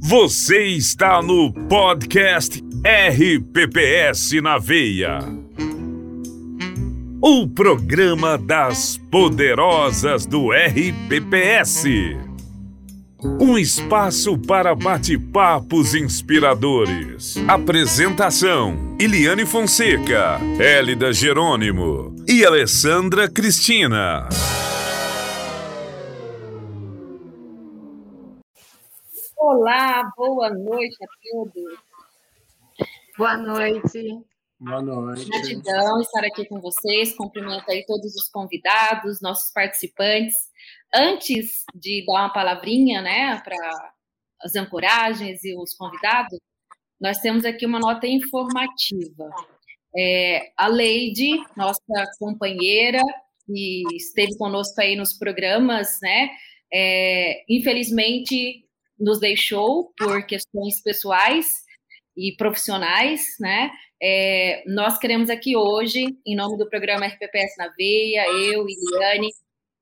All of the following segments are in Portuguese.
Você está no podcast RPPS na Veia. O programa das poderosas do RPPS. Um espaço para bate-papos inspiradores. Apresentação: Iliane Fonseca, Hélida Jerônimo e Alessandra Cristina. Olá, boa noite a todos. Boa noite. Boa noite. Gratidão estar aqui com vocês. Cumprimento aí todos os convidados, nossos participantes. Antes de dar uma palavrinha, né, para as ancoragens e os convidados, nós temos aqui uma nota informativa. É, a Leide, nossa companheira, que esteve conosco aí nos programas, né, é, infelizmente nos deixou por questões pessoais e profissionais, né? É, nós queremos aqui hoje, em nome do programa RPPS na Veia, eu e Liane,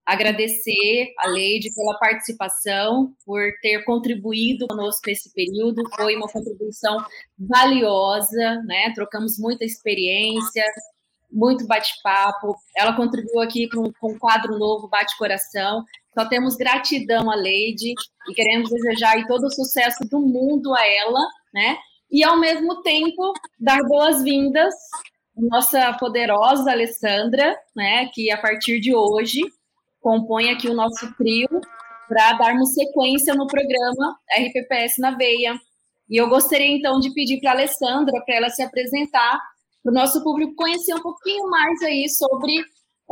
agradecer a Leide pela participação, por ter contribuído conosco nesse período. Foi uma contribuição valiosa, né? Trocamos muita experiência, muito bate-papo. Ela contribuiu aqui com, com um quadro novo, Bate Coração. Só temos gratidão a Leide e queremos desejar todo o sucesso do mundo a ela, né? E ao mesmo tempo dar boas-vindas à nossa poderosa Alessandra, né? Que a partir de hoje compõe aqui o nosso trio para darmos sequência no programa RPPS na Veia. E eu gostaria então de pedir para a Alessandra para ela se apresentar para o nosso público conhecer um pouquinho mais aí sobre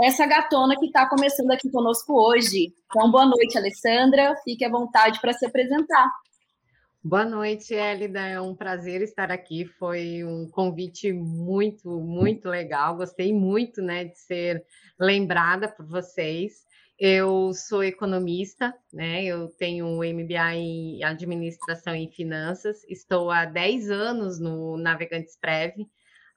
essa gatona que está começando aqui conosco hoje. Então, boa noite, Alessandra. Fique à vontade para se apresentar. Boa noite, Elida. É um prazer estar aqui. Foi um convite muito, muito legal. Gostei muito né, de ser lembrada por vocês. Eu sou economista, né? Eu tenho um MBA em administração e finanças. Estou há 10 anos no Navegantes Prev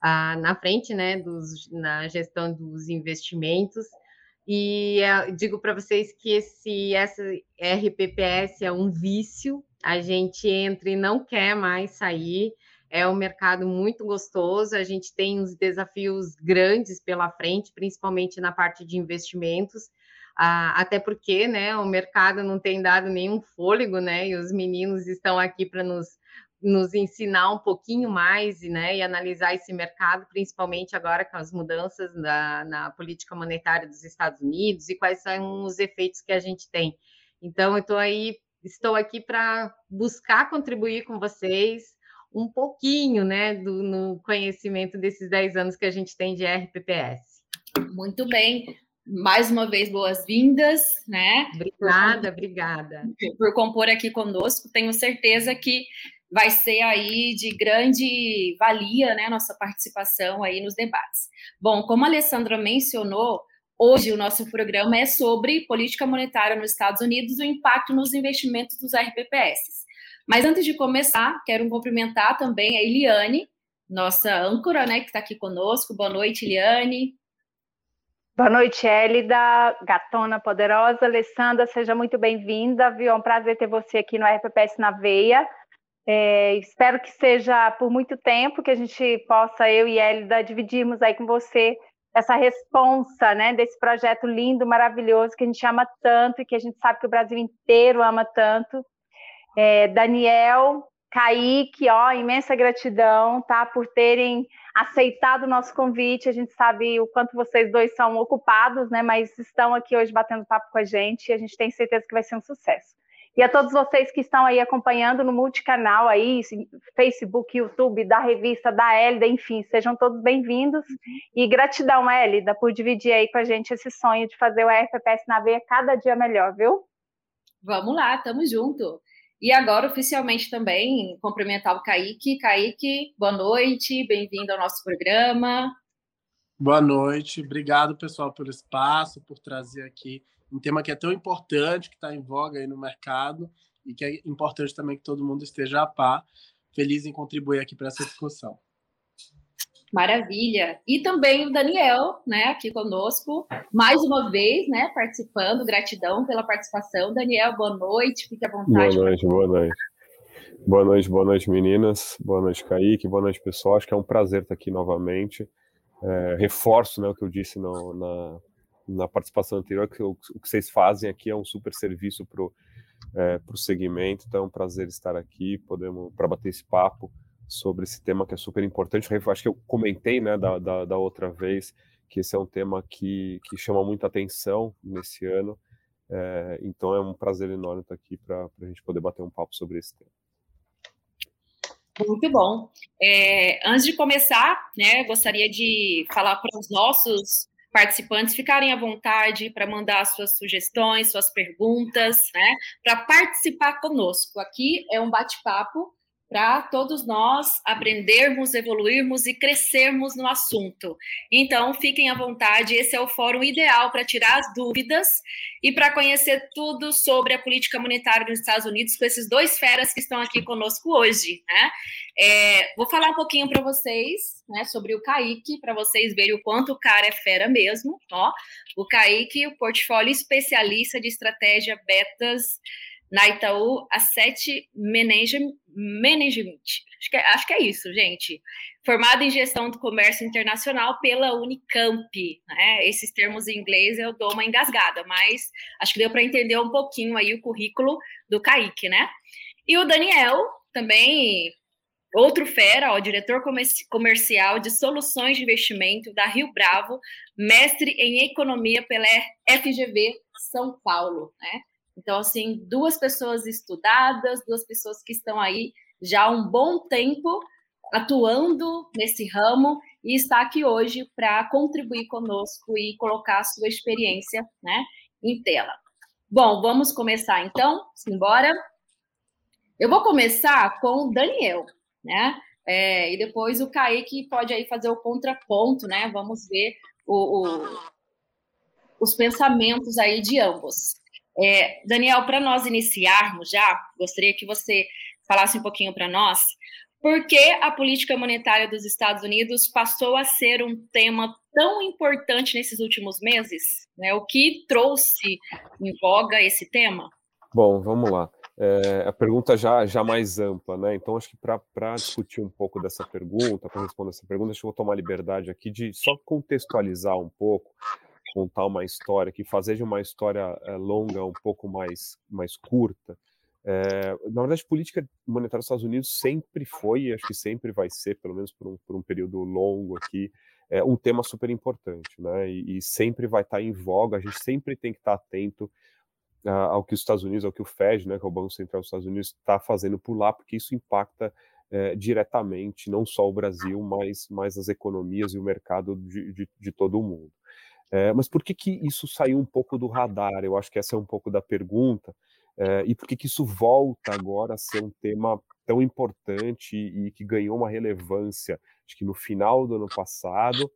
ah, na frente, né, dos, na gestão dos investimentos. E digo para vocês que esse essa RPPS é um vício, a gente entra e não quer mais sair. É um mercado muito gostoso, a gente tem uns desafios grandes pela frente, principalmente na parte de investimentos. Ah, até porque né, o mercado não tem dado nenhum fôlego, né? E os meninos estão aqui para nos nos ensinar um pouquinho mais né, e analisar esse mercado, principalmente agora com as mudanças na, na política monetária dos Estados Unidos e quais são os efeitos que a gente tem. Então, eu estou aí, estou aqui para buscar contribuir com vocês um pouquinho né, do, no conhecimento desses 10 anos que a gente tem de RPPS. Muito bem. Mais uma vez, boas-vindas, né? Obrigada, por, obrigada. Por compor aqui conosco. Tenho certeza que vai ser aí de grande valia, né, nossa participação aí nos debates. Bom, como a Alessandra mencionou, hoje o nosso programa é sobre política monetária nos Estados Unidos e o impacto nos investimentos dos RPPS. Mas antes de começar, quero cumprimentar também a Eliane, nossa âncora, né, que está aqui conosco. Boa noite, Eliane. Boa noite, Elida, gatona poderosa. Alessandra, seja muito bem-vinda, viu? É um prazer ter você aqui no RPPS na Veia. É, espero que seja por muito tempo que a gente possa, eu e Elida, dividirmos aí com você essa responsa, né, desse projeto lindo, maravilhoso, que a gente ama tanto e que a gente sabe que o Brasil inteiro ama tanto. É, Daniel, Kaique, ó, imensa gratidão, tá, por terem aceitado o nosso convite. A gente sabe o quanto vocês dois são ocupados, né, mas estão aqui hoje batendo papo com a gente e a gente tem certeza que vai ser um sucesso. E a todos vocês que estão aí acompanhando no multicanal aí, Facebook, YouTube, da revista, da Hélida, enfim, sejam todos bem-vindos. E gratidão, Hélida, por dividir aí com a gente esse sonho de fazer o RPPS na veia cada dia melhor, viu? Vamos lá, tamo junto. E agora, oficialmente também, cumprimentar o Kaique. Kaique, boa noite, bem-vindo ao nosso programa. Boa noite, obrigado, pessoal, pelo espaço, por trazer aqui um tema que é tão importante, que está em voga aí no mercado e que é importante também que todo mundo esteja a par. Feliz em contribuir aqui para essa discussão. Maravilha. E também o Daniel, né, aqui conosco, mais uma vez, né, participando. Gratidão pela participação. Daniel, boa noite, fique à vontade. Boa noite, boa noite. Boa noite, boa noite, meninas. Boa noite, Kaique. Boa noite, pessoal. Acho que é um prazer estar aqui novamente. É, reforço né, o que eu disse no, na, na participação anterior, que o, o, que vocês fazem aqui é um super serviço para o é, segmento. Então é um prazer estar aqui, podemos para bater esse papo sobre esse tema que é super importante. Acho que eu comentei né, da, da, da outra vez que esse é um tema que, que chama muita atenção nesse ano. É, então é um prazer enorme estar aqui para a gente poder bater um papo sobre esse tema. Muito bom. É, antes de começar, né, gostaria de falar para os nossos participantes ficarem à vontade para mandar suas sugestões, suas perguntas, né, para participar conosco. Aqui é um bate-papo para todos nós aprendermos, evoluirmos e crescermos no assunto. Então, fiquem à vontade, esse é o fórum ideal para tirar as dúvidas e para conhecer tudo sobre a política monetária dos Estados Unidos com esses dois feras que estão aqui conosco hoje. Né? É, vou falar um pouquinho para vocês né, sobre o Kaique, para vocês verem o quanto o cara é fera mesmo. Ó. O Kaique, o portfólio especialista de estratégia betas na Itaú Asset Management. Acho que, é, acho que é isso, gente. Formado em gestão do comércio internacional pela Unicamp. Né? Esses termos em inglês eu dou uma engasgada, mas acho que deu para entender um pouquinho aí o currículo do Kaique, né? E o Daniel, também outro fera, ó, diretor comercial de soluções de investimento da Rio Bravo, mestre em economia pela FGV São Paulo, né? Então, assim, duas pessoas estudadas, duas pessoas que estão aí já há um bom tempo atuando nesse ramo e está aqui hoje para contribuir conosco e colocar a sua experiência né, em tela. Bom, vamos começar então, simbora. Eu vou começar com o Daniel, né? É, e depois o Kaique pode aí fazer o contraponto, né? Vamos ver o, o, os pensamentos aí de ambos. É, Daniel, para nós iniciarmos já, gostaria que você falasse um pouquinho para nós por que a política monetária dos Estados Unidos passou a ser um tema tão importante nesses últimos meses? Né? O que trouxe em voga esse tema? Bom, vamos lá. É, a pergunta já, já mais ampla, né? Então, acho que para discutir um pouco dessa pergunta, para responder essa pergunta, acho que eu vou tomar liberdade aqui de só contextualizar um pouco contar uma história, que fazer de uma história é, longa um pouco mais, mais curta. É, na verdade, política monetária dos Estados Unidos sempre foi, e acho que sempre vai ser, pelo menos por um, por um período longo aqui, é um tema super importante, né? E, e, sempre vai estar em voga, a gente sempre tem que estar atento uh, ao que os Estados Unidos, ao que o Fed, né, que é o Banco Central dos Estados Unidos, está fazendo por lá, porque isso impacta diretamente não só o Brasil, mas, mas as economias e o mercado de, de, de todo o mundo. É, mas por que, que isso saiu um pouco do radar? Eu acho que essa é um pouco da pergunta. É, e por que, que isso volta agora a ser um tema tão importante e, que ganhou uma relevância, acho que no final do ano passado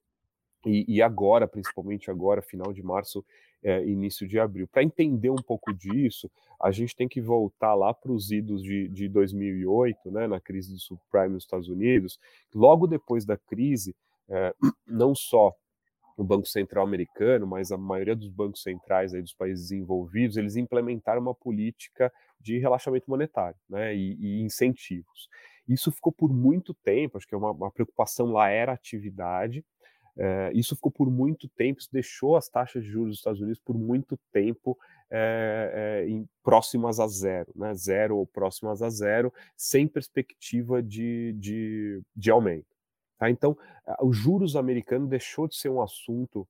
e, e agora, principalmente agora, final de março, é, início de abril. Para entender um pouco disso, a gente tem que voltar lá para os idos de, de 2008, né, na crise do subprime nos Estados Unidos. Logo depois da crise, é, não só o Banco Central americano, mas a maioria dos bancos centrais aí dos países desenvolvidos, eles implementaram uma política de relaxamento monetário né, e, e incentivos. Isso ficou por muito tempo, acho que é uma, uma preocupação lá era atividade, é, isso ficou por muito tempo, isso deixou as taxas de juros dos Estados Unidos por muito tempo é, é, em, próximas a zero, né, zero ou próximas a zero, sem perspectiva de, de, de aumento. Tá? Então, os juros americanos deixou de ser um assunto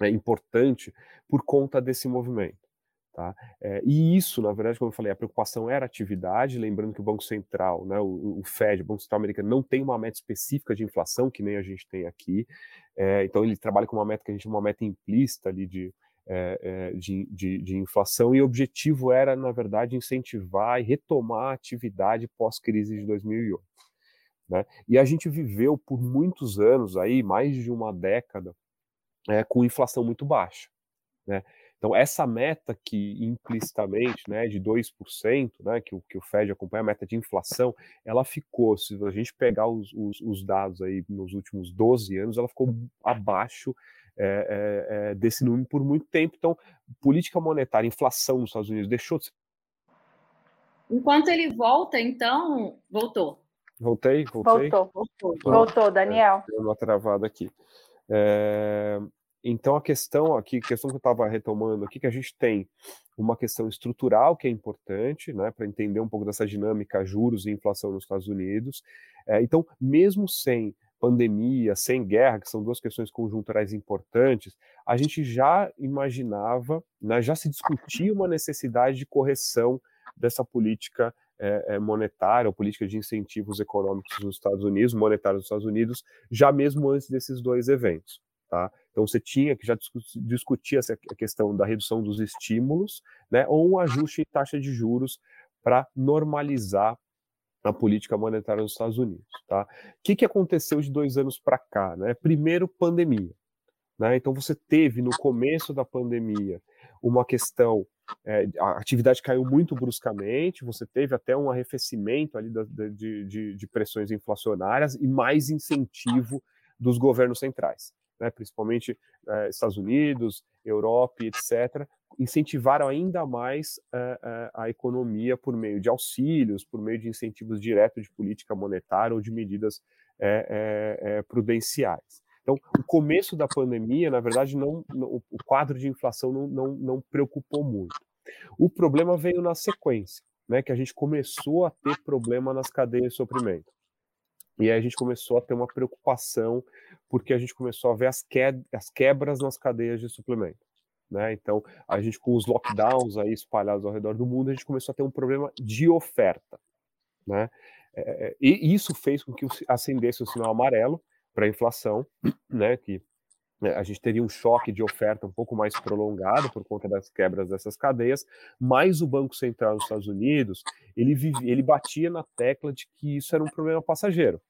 é, importante por conta desse movimento. Tá? É, e isso, na verdade, como eu falei, a preocupação era a atividade, lembrando que o Banco Central, né, o, o, Fed, o Banco Central americano, não tem uma meta específica de inflação, que nem a gente tem aqui, é, então ele trabalha com uma meta que a gente chama uma meta implícita ali de, é, de, de, de, inflação, e o objetivo era, na verdade, incentivar e retomar a atividade pós-crise de 2008. Né? E a gente viveu por muitos anos aí, mais de uma década, é, com inflação muito baixa. Né? Então, essa meta que implicitamente, né, de 2%, né, que o, que o Fed acompanha, a meta de inflação, ela ficou, se a gente pegar os, os, os dados aí nos últimos 12 anos, ela ficou abaixo é, é, desse número por muito tempo. Então, política monetária, inflação nos Estados Unidos deixou de ser. Enquanto ele volta, então, voltou. Voltei, voltei. Voltou, voltou, voltou Daniel. É, uma travada aqui. É, então, a questão aqui, a questão que eu estava retomando aqui, que a gente tem uma questão estrutural que é importante, né, para entender um pouco dessa dinâmica juros e inflação nos Estados Unidos. É, então, mesmo sem pandemia, sem guerra, que são duas questões conjunturais importantes, a gente já imaginava, né, já se discutia uma necessidade de correção dessa política é, monetária ou política de incentivos econômicos nos Estados Unidos, monetários nos Estados Unidos, já mesmo antes desses dois eventos. Tá? Então você tinha que já discutir essa questão da redução dos estímulos, né, ou um ajuste em taxa de juros para normalizar a política monetária nos Estados Unidos. Tá? O que, que aconteceu de dois anos para cá? Né? Primeiro, pandemia. Né? Então você teve no começo da pandemia uma questão, é, a atividade caiu muito bruscamente, você teve até um arrefecimento ali da, de, de, de pressões inflacionárias e mais incentivo dos governos centrais né, principalmente eh, Estados Unidos, Europa, etc., incentivaram ainda mais eh, eh, a economia por meio de auxílios, por meio de incentivos diretos de política monetária ou de medidas prudenciais. Então, o começo da pandemia, na verdade, não, não, o quadro de inflação não, não, não preocupou muito. O problema veio na sequência, né, que a gente começou a ter problema nas cadeias de suprimento. E aí a gente começou a ter uma preocupação, porque a gente começou a ver as, que, as quebras nas cadeias de suplemento. Né? Então, a gente com os lockdowns aí espalhados ao redor do mundo, a gente começou a ter um problema de oferta. Né? É, e isso fez com que acendesse o sinal amarelo para a inflação, né? que né, a gente teria um choque de oferta um pouco mais prolongado por conta das quebras dessas cadeias, mas o Banco Central dos Estados Unidos ele, vive, ele batia na tecla de que isso era um problema passageiro,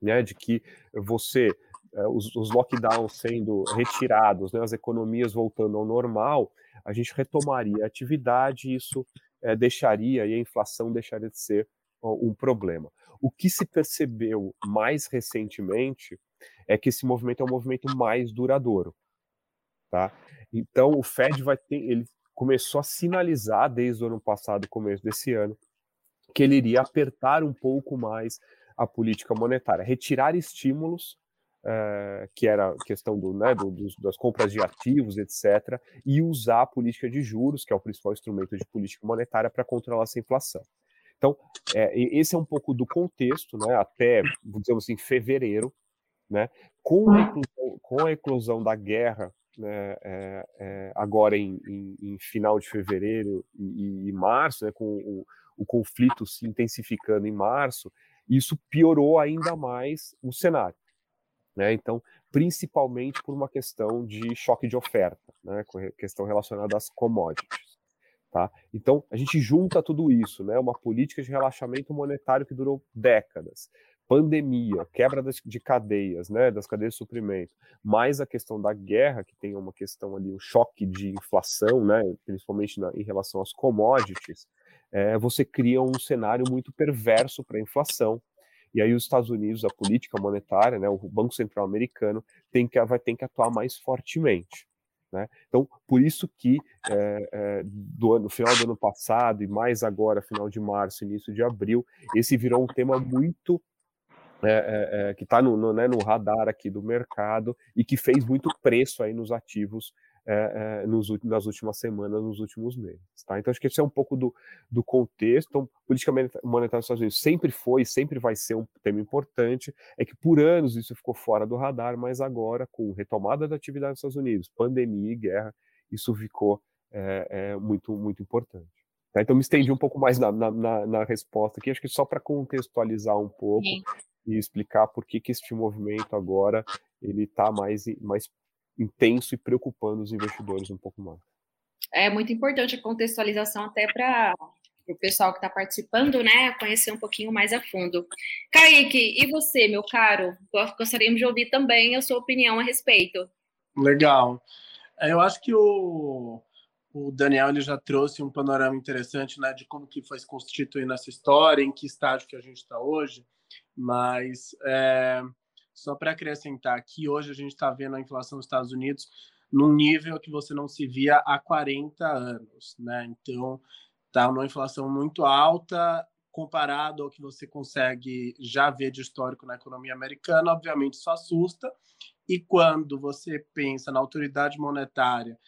né, de que você eh, os, os, lockdowns sendo retirados, né, as economias voltando ao normal, a gente retomaria a atividade e isso é, deixaria, e a inflação deixaria de ser um problema. O que se percebeu mais recentemente é que esse movimento é um movimento mais duradouro, tá? Então o Fed vai ter, ele começou a sinalizar desde o ano passado, começo desse ano, que ele iria apertar um pouco mais a política monetária, retirar estímulos, uh, que era questão do, né, do, dos, das compras de ativos, etc., e usar a política de juros, que é o principal instrumento de política monetária, para controlar essa inflação. Então, é, esse é um pouco do contexto, né, até, digamos assim, fevereiro, né? Com, a eclosão, com a eclosão da guerra né, é, é, agora em, em, em, final de fevereiro e, e março, né, com o, o, conflito se intensificando em março, isso piorou ainda mais o cenário. Né? Então, principalmente por uma questão de choque de oferta, né, questão relacionada às commodities. Tá? Então, a gente junta tudo isso, né, uma política de relaxamento monetário que durou décadas, pandemia, quebra de cadeias, né, das cadeias de suprimento, mais a questão da guerra, que tem uma questão ali, um choque de inflação, né, principalmente na, em relação às commodities, é, você cria um cenário muito perverso para a inflação. E aí os Estados Unidos, a política monetária, né, o Banco Central americano, tem que, vai ter que atuar mais fortemente. Né? Então, por isso que é, é, do ano, no final do ano passado e mais agora, final de março, início de abril, esse virou um tema muito é, é, é, que está no, no, né, no, radar aqui do mercado e que fez muito preço aí nos ativos é, nos, nas últimas semanas, nos últimos meses. Tá? Então, acho que esse é um pouco do, do contexto. Então, política monetária dos Estados Unidos sempre foi, sempre vai ser um tema importante. É que por anos isso ficou fora do radar, mas agora, com retomada da atividade dos Estados Unidos, pandemia e guerra, isso ficou muito, muito importante. Tá? Então, me estendi um pouco mais na, na, na, resposta aqui, acho que só para contextualizar um pouco. Sim e explicar por que, que este movimento agora ele está mais, mais intenso e preocupando os investidores um pouco mais. É muito importante a contextualização até para o pessoal que está participando, né, conhecer um pouquinho mais a fundo. Kaique, e você, meu caro? Gostaríamos de ouvir também a sua opinião a respeito. Legal. É, eu acho que o, o Daniel ele já trouxe um panorama interessante né, de como que foi se constituindo essa história, em que estágio que a gente está hoje, mas é, só para acrescentar que hoje a gente está vendo a inflação nos Estados Unidos num nível que você não se via há 40 anos, né? Então, está numa inflação muito alta comparado ao que você consegue já ver de histórico na economia americana, obviamente isso assusta. E quando você pensa na autoridade monetária,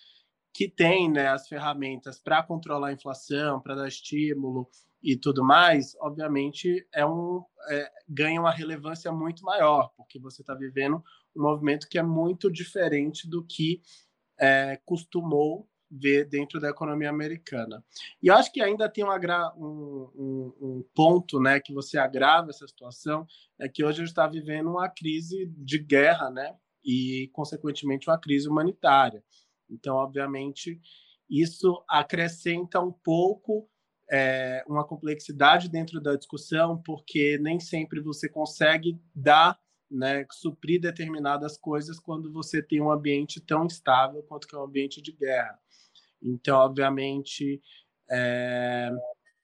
que tem né, as ferramentas para controlar a inflação, para dar estímulo e tudo mais, obviamente é um, é, ganha uma relevância muito maior, porque você está vivendo um movimento que é muito diferente do que é, costumou ver dentro da economia americana. E acho que ainda tem um, um, um, ponto né, que você agrava essa situação, é que hoje a gente está vivendo uma crise de guerra, né, e, consequentemente, uma crise humanitária. Então, obviamente, isso acrescenta um pouco é, uma complexidade dentro da discussão, porque nem sempre você consegue dar né, suprir determinadas coisas quando você tem um ambiente tão instável quanto que é um ambiente de guerra. Então, obviamente, é,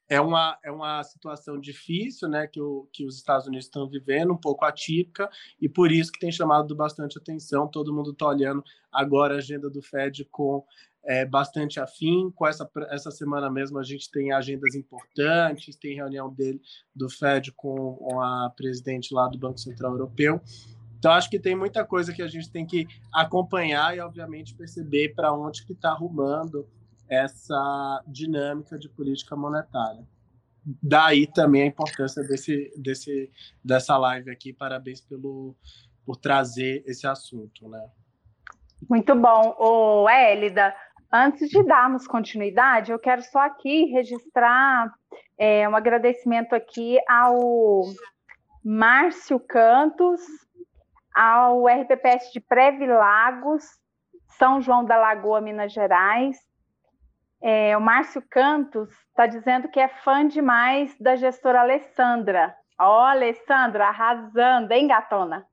é, uma, é uma situação difícil né, que, o, que os Estados Unidos estão vivendo, um pouco atípica, e por isso que tem chamado bastante atenção. Todo mundo está olhando agora a agenda do Fed com é, bastante afim. Com essa, essa semana mesmo a gente tem agendas importantes, tem reunião dele do Fed com, a presidente lá do Banco Central Europeu. Então acho que tem muita coisa que a gente tem que acompanhar e obviamente perceber para onde que está arrumando essa dinâmica de política monetária. Daí também a importância desse, desse, dessa live aqui. Parabéns pelo, por trazer esse assunto, né? Muito bom. Ô, Hélida, Antes de darmos continuidade, eu quero só aqui registrar é, um agradecimento aqui ao Márcio Cantos, ao RPPS de Preve Lagos, São João da Lagoa, Minas Gerais. É, o Márcio Cantos está dizendo que é fã demais da gestora Alessandra. Ó, oh, Alessandra, arrasando, hein, gatona?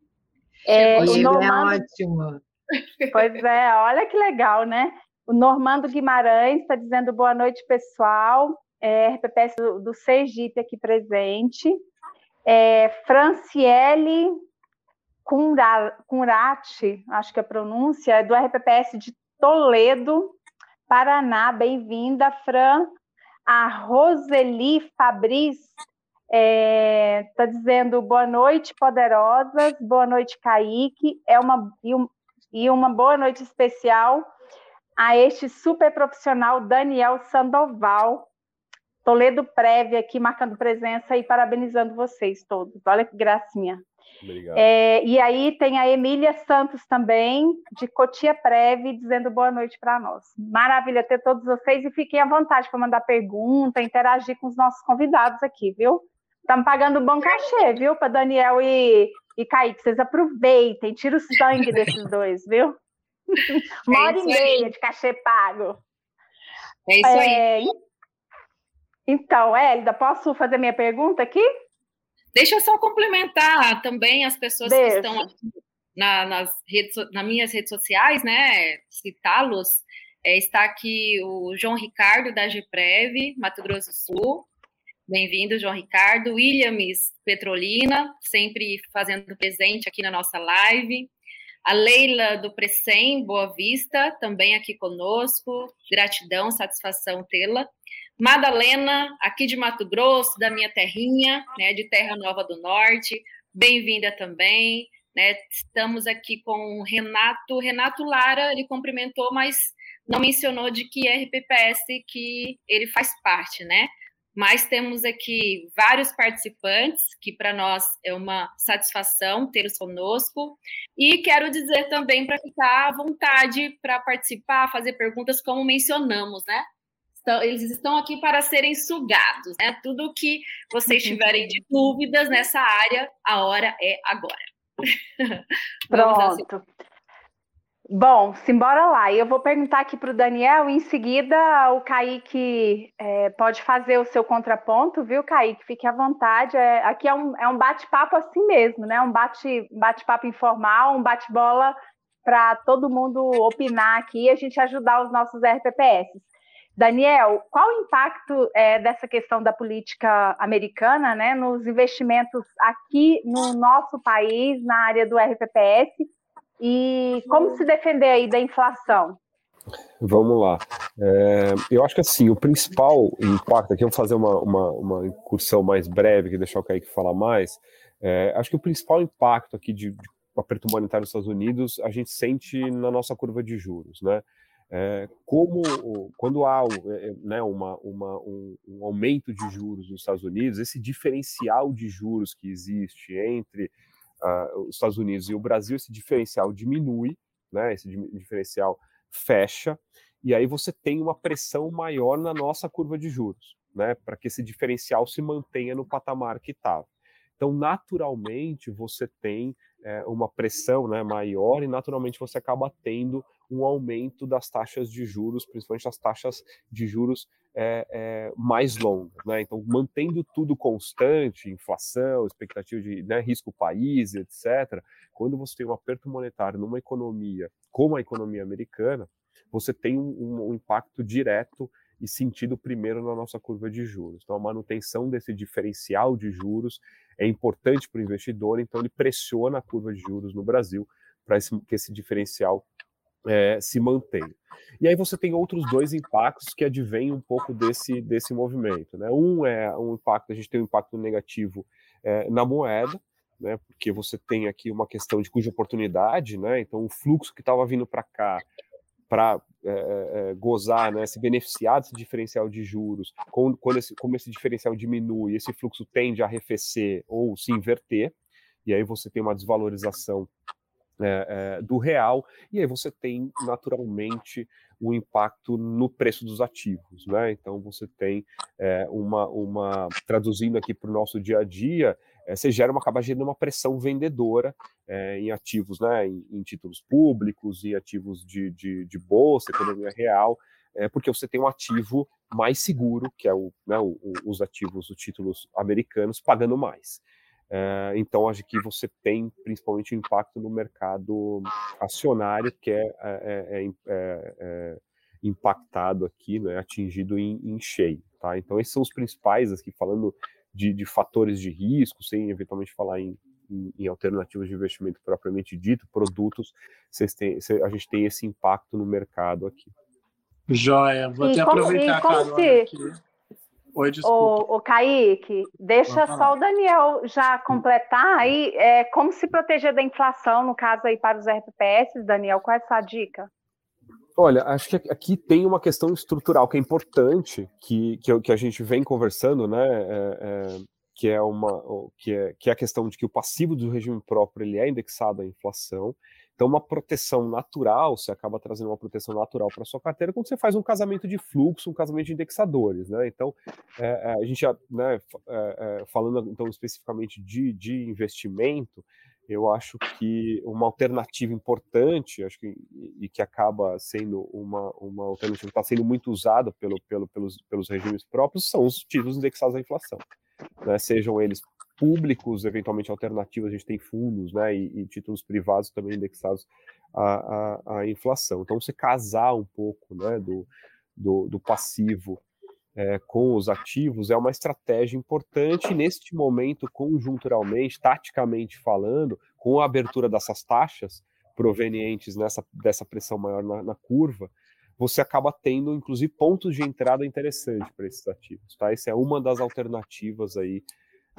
É, o Normando... é ótimo. Pois é, olha que legal, né? O Normando Guimarães está dizendo boa noite, pessoal. É, RPPS do, do Sergipe aqui presente. É, Franciele Cunrati, acho que é a pronúncia, é do RPPS de Toledo, Paraná. Bem-vinda, Fran. A Roseli Fabris está é, tá dizendo boa noite, poderosas, boa noite, Kaique. É uma, e, um, e uma boa noite especial a este super profissional Daniel Sandoval. Toledo Prévia aqui marcando presença e parabenizando vocês todos. Olha que gracinha. Obrigado. É, e aí tem a Emília Santos também, de Cotia Preve, dizendo boa noite para nós. Maravilha ter todos vocês e fiquem à vontade para mandar pergunta, interagir com os nossos convidados aqui, viu? Estamos pagando bom cachê, viu, para Daniel e, e Kaique. Vocês aproveitem, tira o sangue desses dois, viu? Uma hora e meia de cachê pago. É isso é... aí. Então, Hélida, posso fazer minha pergunta aqui? Deixa eu só complementar também as pessoas Deixa. que estão aqui na, nas, redes, nas minhas redes sociais, né? Citá-los. É, está aqui o João Ricardo, da GPREV, Mato Grosso do Sul. Bem-vindo, João Ricardo. Williams Petrolina, sempre fazendo presente aqui na nossa live. A Leila do Precem, Boa Vista, também aqui conosco. Gratidão, satisfação tê-la. Madalena, aqui de Mato Grosso, da minha terrinha, né, de Terra Nova do Norte. Bem-vinda também. Né? Estamos aqui com o Renato. Renato Lara, ele cumprimentou, mas não mencionou de que RPPS que ele faz parte, né? Mas temos aqui vários participantes, que para nós é uma satisfação tê-los conosco. E quero dizer também para ficar à vontade para participar, fazer perguntas, como mencionamos, né? Então, eles estão aqui para serem sugados, né? Tudo que vocês tiverem de dúvidas nessa área, a hora é agora. Pronto. Bom, simbora lá. Eu vou perguntar aqui para o Daniel, em seguida o Kaique é, pode fazer o seu contraponto, viu, Kaique? Fique à vontade. É, aqui é um, é um bate-papo assim mesmo, né? Um bate-papo bate informal, um bate-bola para todo mundo opinar aqui e a gente ajudar os nossos RPPS. Daniel, qual o impacto é, dessa questão da política americana né, nos investimentos aqui no nosso país, na área do RPPS, e como se defender aí da inflação? Vamos lá. É, eu acho que assim, o principal impacto, aqui eu vou fazer uma, uma, uma incursão mais breve, que deixar o Kaique falar mais. É, acho que o principal impacto aqui de, de aperto monetário nos Estados Unidos a gente sente na nossa curva de juros, né? É, como quando há é, né, uma, uma, um, um, aumento de juros nos Estados Unidos, esse diferencial de juros que existe entre uh, os Estados Unidos e o Brasil, esse diferencial diminui, né, esse diferencial fecha, e aí você tem uma pressão maior na nossa curva de juros, né, para que esse diferencial se mantenha no patamar que estava. Então, naturalmente, você tem é, uma pressão né, maior e, naturalmente, você acaba tendo um aumento das taxas de juros, principalmente as taxas de juros é, é, mais longas. Né? Então, mantendo tudo constante, inflação, expectativa de né, risco país, etc., quando você tem um aperto monetário numa economia como a economia americana, você tem um, um impacto direto e sentido primeiro na nossa curva de juros. Então, a manutenção desse diferencial de juros é importante para o investidor, então ele pressiona a curva de juros no Brasil para que esse diferencial é, se mantenha. E aí você tem outros dois impactos que advêm um pouco desse, desse movimento. Né? Um é um impacto, a gente tem um impacto negativo é, na moeda, né? porque você tem aqui uma questão de cuja oportunidade, né? então o fluxo que estava vindo para cá para é, é, gozar, né, se beneficiar desse diferencial de juros, quando, quando esse, como esse diferencial diminui, esse fluxo tende a arrefecer ou se inverter, e aí você tem uma desvalorização é, é, do real, e aí você tem naturalmente o impacto no preço dos ativos, né? Então você tem é, uma, uma traduzindo aqui para o nosso dia a dia, é, você gera uma acaba gerando uma pressão vendedora em ativos, né? Em, em, títulos públicos, em ativos de, de, de bolsa, economia real, é, porque você tem um ativo mais seguro, que é o, né, os ativos, os títulos americanos, pagando mais. É, então, acho que você tem principalmente impacto no mercado acionário, que é, é, é, impactado aqui, né, atingido em, em, cheio. Tá? Então, esses são os principais, aqui, falando de, de fatores de risco, sem eventualmente falar em, em, em, alternativas de investimento propriamente dito, produtos, têm, a gente tem esse impacto no mercado aqui. Joia, vou até aproveitar a Carol aqui. Oi, desculpa. Ô, ô Kaique, deixa só o Daniel já completar aí é, como se proteger da inflação, no caso aí para os RPPS, Daniel, qual é a sua dica? Olha, acho que aqui tem uma questão estrutural que é importante, que, que, que a gente vem conversando, né? É, é, que é uma que é, que é a questão de que o passivo do regime próprio ele é indexado à inflação. Então, uma proteção natural, você acaba trazendo uma proteção natural para sua carteira quando você faz um casamento de fluxo, um casamento de indexadores, né? Então, é, é a gente já, né, é, é, falando então especificamente de, de investimento, eu acho que uma alternativa importante, acho que e que acaba sendo uma, uma alternativa que está sendo muito usada pelo, pelo, pelos, pelos regimes próprios, são os títulos indexados à inflação, né? Sejam eles públicos, eventualmente alternativos, a gente tem fundos né, e, e títulos privados também indexados à, à, à, inflação. Então, você casar um pouco né, do, do, do passivo é, com os ativos é uma estratégia importante neste momento, conjunturalmente, taticamente falando, com a abertura dessas taxas provenientes nessa, dessa pressão maior na, na curva, você acaba tendo, inclusive, pontos de entrada interessantes para esses ativos. Tá? Essa é uma das alternativas aí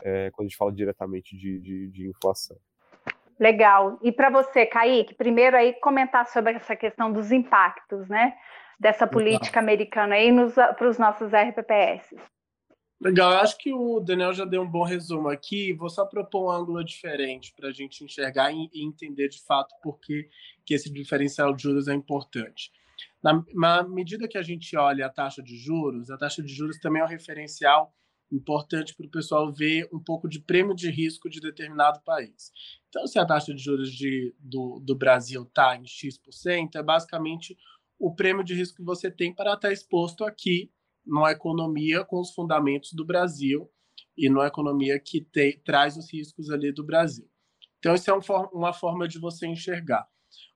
é, quando a gente fala diretamente de, de, de inflação. Legal. E para você, Kaique, primeiro aí comentar sobre essa questão dos impactos, né, dessa política americana aí para os nossos RPPS. Legal, eu acho que o Daniel já deu um bom resumo aqui. Vou só propor um ângulo diferente para a gente enxergar e entender de fato por que, que esse diferencial de juros é importante. Na, na medida que a gente olha a taxa de juros, a taxa de juros também é um referencial importante para o pessoal ver um pouco de prêmio de risco de determinado país. Então, se a taxa de juros de, do, do Brasil está em X%, é basicamente o prêmio de risco que você tem para estar exposto aqui numa economia com os fundamentos do Brasil e numa economia que te, traz os riscos ali do Brasil. Então, isso é um, uma forma de você enxergar.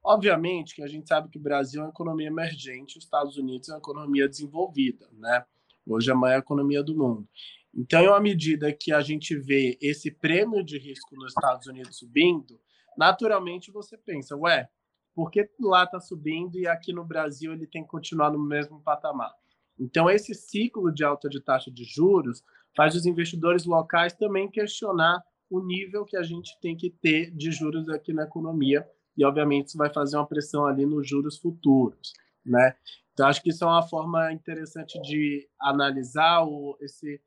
Obviamente que a gente sabe que o Brasil é uma economia emergente, os Estados Unidos é uma economia desenvolvida, né? Hoje é a maior economia do mundo. Então, à medida que a gente vê esse prêmio de risco nos Estados Unidos subindo, naturalmente você pensa, ué, por que lá está subindo e aqui no Brasil ele tem que continuar no mesmo patamar? Então, esse ciclo de alta de taxa de juros faz os investidores locais também questionar o nível que a gente tem que ter de juros aqui na economia e, obviamente, isso vai fazer uma pressão ali nos juros futuros, né? Então, acho que isso é uma forma interessante de analisar o, esse,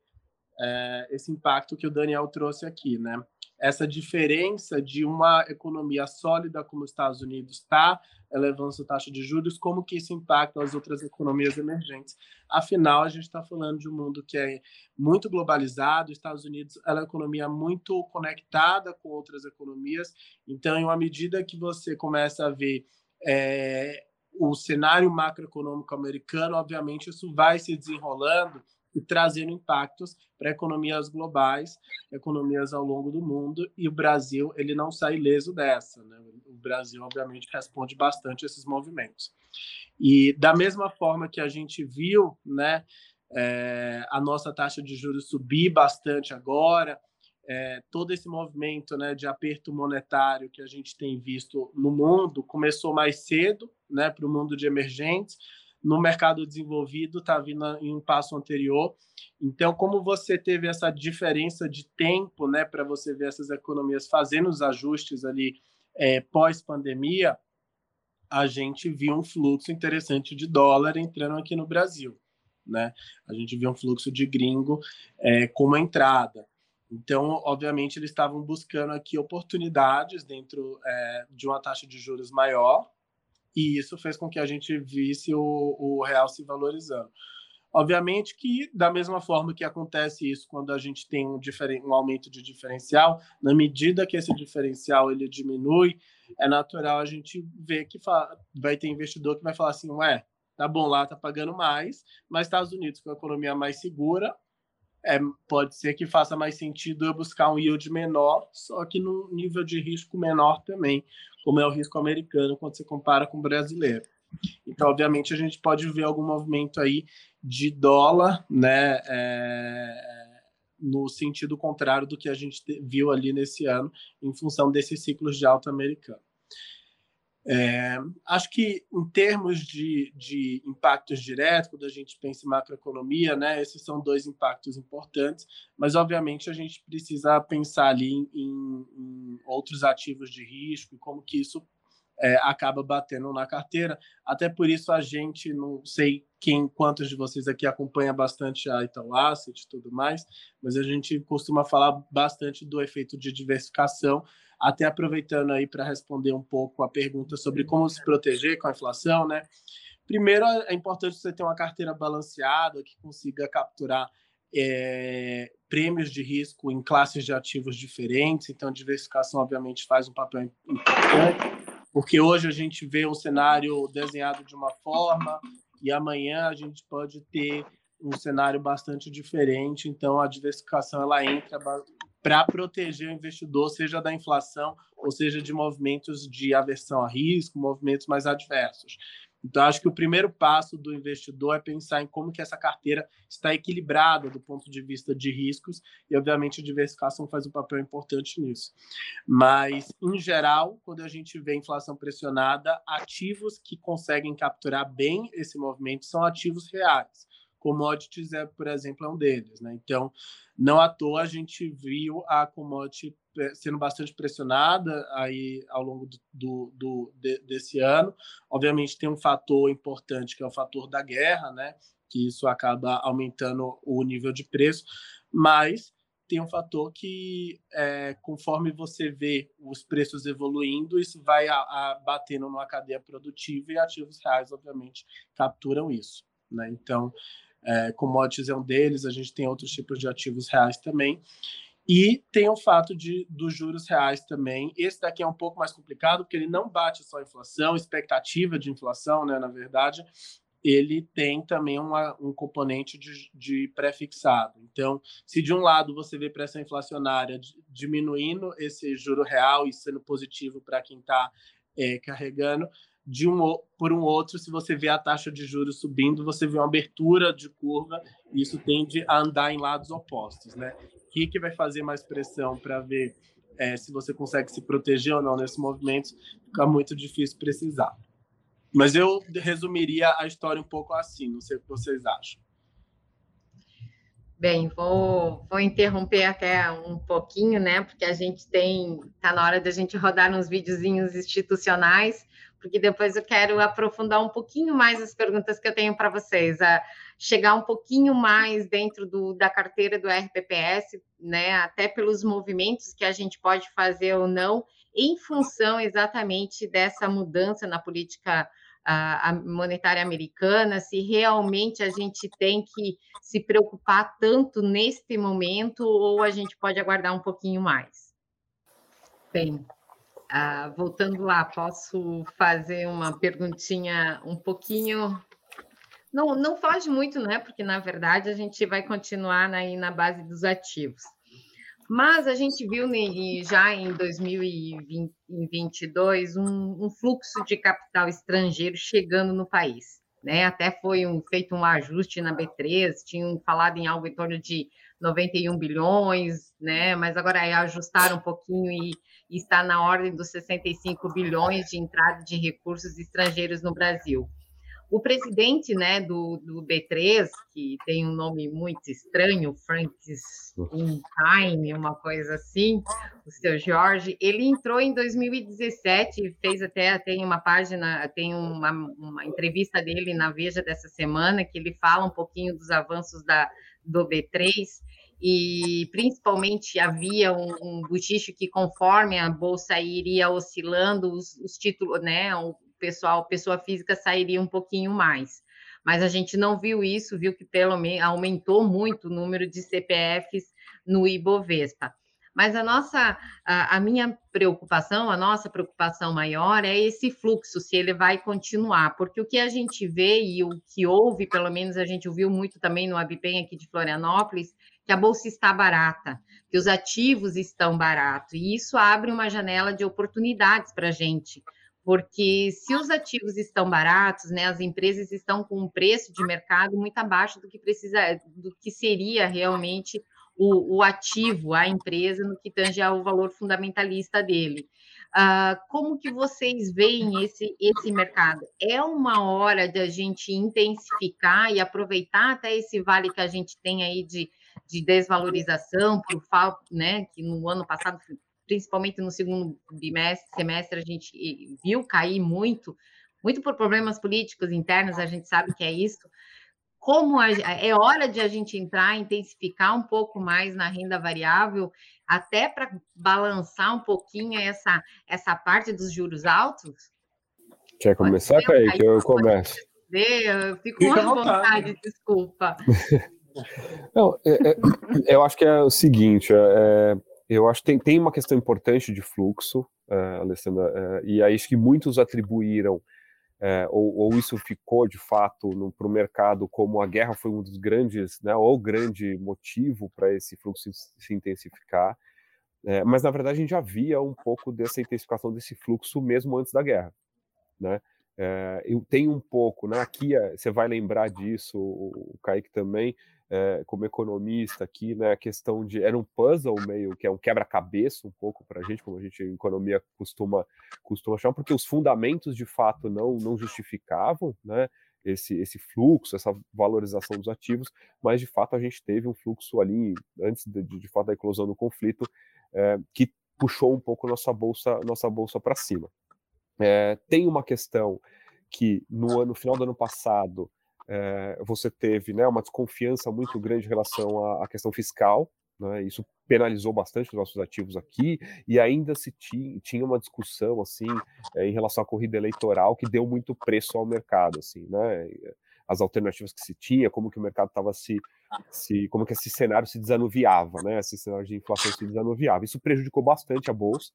é, esse impacto que o Daniel trouxe aqui, né? essa diferença de uma economia sólida como os Estados Unidos está elevando sua taxa de juros, como que isso impacta as outras economias emergentes. Afinal, a gente está falando de um mundo que é muito globalizado, os Estados Unidos é uma economia muito conectada com outras economias, então, em uma medida que você começa a ver é, o cenário macroeconômico americano, obviamente, isso vai se desenrolando e trazendo impactos para economias globais, economias ao longo do mundo, e o Brasil ele não sai ileso dessa. Né? O Brasil, obviamente, responde bastante a esses movimentos. E da mesma forma que a gente viu né, é, a nossa taxa de juros subir bastante agora, é, todo esse movimento né, de aperto monetário que a gente tem visto no mundo começou mais cedo né, para o mundo de emergentes, no mercado desenvolvido está vindo em um passo anterior. Então, como você teve essa diferença de tempo, né, para você ver essas economias fazendo os ajustes ali é, pós-pandemia, a gente viu um fluxo interessante de dólar entrando aqui no Brasil, né? A gente viu um fluxo de gringo é, como entrada. Então, obviamente, eles estavam buscando aqui oportunidades dentro é, de uma taxa de juros maior, e isso fez com que a gente visse o, o real se valorizando. Obviamente que, da mesma forma que acontece isso quando a gente tem um, um aumento de diferencial, na medida que esse diferencial ele diminui, é natural a gente ver que vai ter investidor que vai falar assim, ué, tá bom lá, tá pagando mais, mas Estados Unidos com a economia mais segura, é, pode ser que faça mais sentido eu buscar um yield menor, só que no nível de risco menor também, como é o risco americano quando você compara com o brasileiro. Então, obviamente, a gente pode ver algum movimento aí de dólar, né, é, no sentido contrário do que a gente viu ali nesse ano, em função desses ciclos de alta americano. É, acho que em termos de, de impactos diretos, quando a gente pensa em macroeconomia, né, esses são dois impactos importantes, mas obviamente a gente precisa pensar ali em, em outros ativos de risco e como que isso é, acaba batendo na carteira. Até por isso a gente, não sei quem, quantos de vocês aqui acompanha bastante a Itaú Asset e tudo mais, mas a gente costuma falar bastante do efeito de diversificação até aproveitando aí para responder um pouco a pergunta sobre como se proteger com a inflação, né? Primeiro, é importante você ter uma carteira balanceada que consiga capturar é, prêmios de risco em classes de ativos diferentes. Então, a diversificação, obviamente, faz um papel importante, porque hoje a gente vê um cenário desenhado de uma forma e amanhã a gente pode ter um cenário bastante diferente. Então, a diversificação ela entra para proteger o investidor, seja da inflação ou seja de movimentos de aversão a risco, movimentos mais adversos. Então, acho que o primeiro passo do investidor é pensar em como que essa carteira está equilibrada do ponto de vista de riscos, e obviamente a diversificação faz um papel importante nisso. Mas, em geral, quando a gente vê inflação pressionada, ativos que conseguem capturar bem esse movimento são ativos reais. Commodities, é, por exemplo, é um deles. Né? Então, não à toa a gente viu a commodity sendo bastante pressionada aí ao longo do, do de, desse ano. Obviamente tem um fator importante que é o fator da guerra, né? Que isso acaba aumentando o nível de preço, mas tem um fator que, é, conforme você vê os preços evoluindo, isso vai a, a, batendo numa cadeia produtiva e ativos reais, obviamente, capturam isso. Né? Então, é, commodities é um deles, a gente tem outros tipos de ativos reais também. E tem o fato de, dos juros reais também. Esse daqui é um pouco mais complicado, porque ele não bate só a inflação, expectativa de inflação, né, na verdade, ele tem também uma, um componente de, de pré-fixado. Então, se de um lado você vê pressão inflacionária diminuindo esse juro real e sendo positivo para quem está é, carregando. De um, por um outro, se você vê a taxa de juros subindo, você vê uma abertura de curva, e isso tende a andar em lados opostos. Né? O que, que vai fazer mais pressão para ver é, se você consegue se proteger ou não nesses movimentos, fica muito difícil precisar. Mas eu resumiria a história um pouco assim, não sei o que vocês acham. Bem, vou, vou interromper até um pouquinho, né? Porque a gente tem, tá na hora da gente rodar uns videozinhos institucionais, porque depois eu quero aprofundar um pouquinho mais as perguntas que eu tenho para vocês, a chegar um pouquinho mais dentro do, da carteira do RPPS, né? Até pelos movimentos que a gente pode fazer ou não, em função exatamente dessa mudança na política a, monetária americana, se realmente a gente tem que se preocupar tanto neste momento ou a gente pode aguardar um pouquinho mais. Bem, uh, voltando lá, posso fazer uma perguntinha um pouquinho. Não, não foge muito, né? Porque na verdade a gente vai continuar aí na base dos ativos. Mas a gente viu já em 2022 um, um, fluxo de capital estrangeiro chegando no país. Né? Até foi um, feito um ajuste na B3, tinham falado em algo em torno de 91 bilhões, né? mas agora é ajustar um pouquinho e, e está na ordem dos 65 bilhões de entrada de recursos estrangeiros no Brasil. O presidente né, do, do B3, que tem um nome muito estranho, Frankenstein, uma coisa assim, o seu Jorge, ele entrou em 2017, fez até, tem uma página, tem uma, uma entrevista dele na Veja dessa semana, que ele fala um pouquinho dos avanços da, do B3, e principalmente havia um, um que conforme a bolsa iria oscilando, os, os títulos, né, pessoal, pessoa física sairia um pouquinho mais. Mas a gente não viu isso, viu que pelo menos aumentou muito o número de CPFs no Ibovespa. Mas a nossa, a, a, minha preocupação, a nossa preocupação maior é esse fluxo, se ele vai continuar, porque o que a gente vê e o que houve, pelo menos a gente ouviu muito também no Abipem aqui de Florianópolis, que a bolsa está barata, que os ativos estão baratos, e isso abre uma janela de oportunidades para a gente, porque se os ativos estão baratos, né, as empresas estão com um preço de mercado muito abaixo do que precisa, do que seria realmente o, o ativo, a empresa, no que tange ao valor fundamentalista dele. Uh, como que vocês veem esse, esse mercado? É uma hora de a gente intensificar e aproveitar até esse vale que a gente tem aí de, de desvalorização, por né, que no ano passado principalmente no segundo bimestre, semestre, a gente viu cair muito, muito por problemas políticos internos, a gente sabe que é isso. Como a, é hora de a gente entrar, intensificar um pouco mais na renda variável, até para balançar um pouquinho essa, essa parte dos juros altos? Quer começar, Kaique? Eu começo. Eu fico com vontade, desculpa. Não, é, é, eu acho que é o seguinte, é, eu acho que tem, tem uma questão importante de fluxo, uh, Alessandra, uh, e acho que muitos atribuíram, ou, ou, isso ficou de fato para o mercado como a guerra foi um dos grandes, né, ou grande motivo para esse fluxo se intensificar, mas na verdade a gente já via um pouco dessa intensificação desse fluxo mesmo antes da guerra, né? eu tenho um pouco, né? Aqui você vai lembrar disso, o Kaique também é, como economista aqui, né, a questão de era um puzzle meio que é um quebra-cabeça um pouco para a gente, como a gente em economia costuma costuma achar, porque os fundamentos de fato não não justificavam, né, esse esse fluxo, essa valorização dos ativos, mas de fato a gente teve um fluxo ali antes de, de, de fato da eclosão do conflito é, que puxou um pouco nossa bolsa nossa bolsa para cima. É, tem uma questão que no ano no final do ano passado é, você teve né, uma desconfiança muito grande em relação à, à questão fiscal, né, isso penalizou bastante os nossos ativos aqui, e ainda se tinha, tinha uma discussão assim é, em relação à corrida eleitoral que deu muito preço ao mercado, assim, né, as alternativas que se tinha, como que o mercado estava se, se, como que esse cenário se desanuviava, né, esse cenário de inflação se desanuviava, isso prejudicou bastante a bolsa,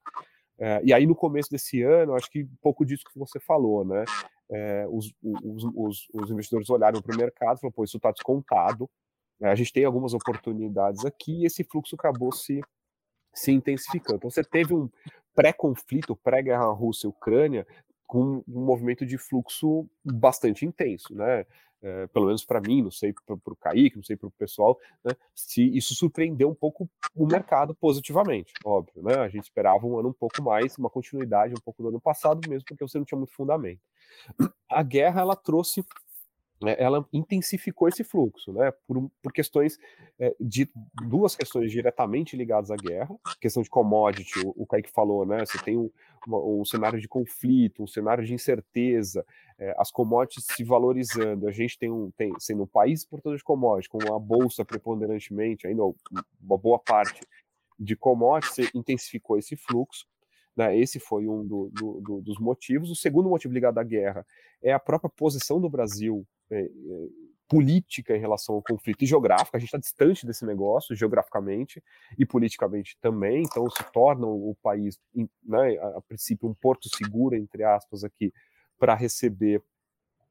é, e aí, no começo desse ano, acho que um pouco disso que você falou, né? É, os, os, os, os, investidores olharam para o mercado e falaram, pô, isso está descontado, né? a gente tem algumas oportunidades aqui e esse fluxo acabou se, se intensificando. Então, você teve um, pré-conflito, pré-guerra Rússia e Ucrânia, com um movimento de fluxo bastante intenso, né? É, pelo menos para mim, não sei para o Kaique, não sei para o pessoal, né, se isso surpreendeu um pouco o mercado positivamente, óbvio, né? A gente esperava um ano um pouco mais, uma continuidade um pouco do ano passado, mesmo porque você não tinha muito fundamento. A guerra ela trouxe né, ela intensificou esse fluxo, né, por, por questões é, de duas questões diretamente ligadas à guerra, questão de commodity, o, o Kaique falou, né, você tem um, um cenário de conflito, um cenário de incerteza, é, as commodities se valorizando, a gente tem um, tem, sendo um país portador de commodities, com uma bolsa preponderantemente, ainda uma boa parte de commodities, intensificou esse fluxo, né, esse foi um do, do, do, dos motivos. O segundo motivo ligado à guerra é a própria posição do Brasil política em relação ao conflito e geográfica, a gente está distante desse negócio geograficamente e politicamente também, então se torna o país, né, a, a princípio, um porto seguro, entre aspas, aqui, para receber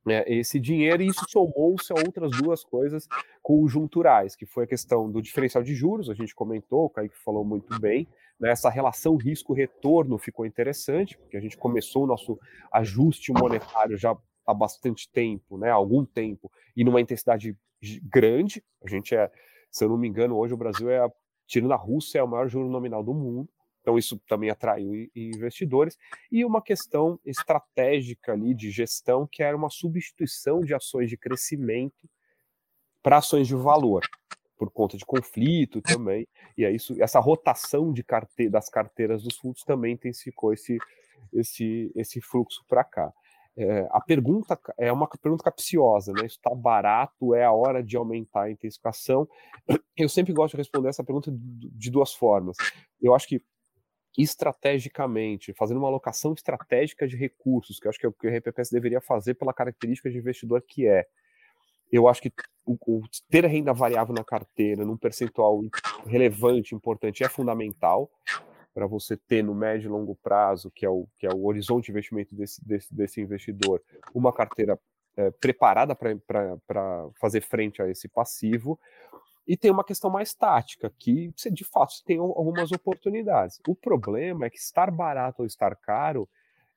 né, esse dinheiro, e isso somou-se a outras duas coisas conjunturais, que foi a questão do diferencial de juros, a gente comentou, o Kaique falou muito bem, né, essa relação risco-retorno ficou interessante, porque a gente começou o nosso ajuste monetário já há bastante tempo, né, algum tempo, e numa intensidade grande. A gente é, se eu não me engano, hoje o Brasil é, tirando a Rússia, é o maior juro nominal do mundo. Então isso também atraiu investidores e uma questão estratégica ali de gestão que era uma substituição de ações de crescimento para ações de valor por conta de conflito também e é isso essa rotação de carte das carteiras dos fundos também intensificou esse esse esse fluxo para cá é, a pergunta é uma pergunta capciosa, né? Está barato? É a hora de aumentar a intensificação? Eu sempre gosto de responder essa pergunta de duas formas. Eu acho que estrategicamente, fazendo uma alocação estratégica de recursos, que eu acho que é o que o RPPS deveria fazer pela característica de investidor que é. Eu acho que o, o, ter renda variável na carteira, num percentual relevante, importante, é fundamental para você ter no médio e longo prazo, que é o, que é o horizonte de investimento desse, desse, desse investidor, uma carteira é, preparada para fazer frente a esse passivo. E tem uma questão mais tática, que você, de fato tem algumas oportunidades. O problema é que estar barato ou estar caro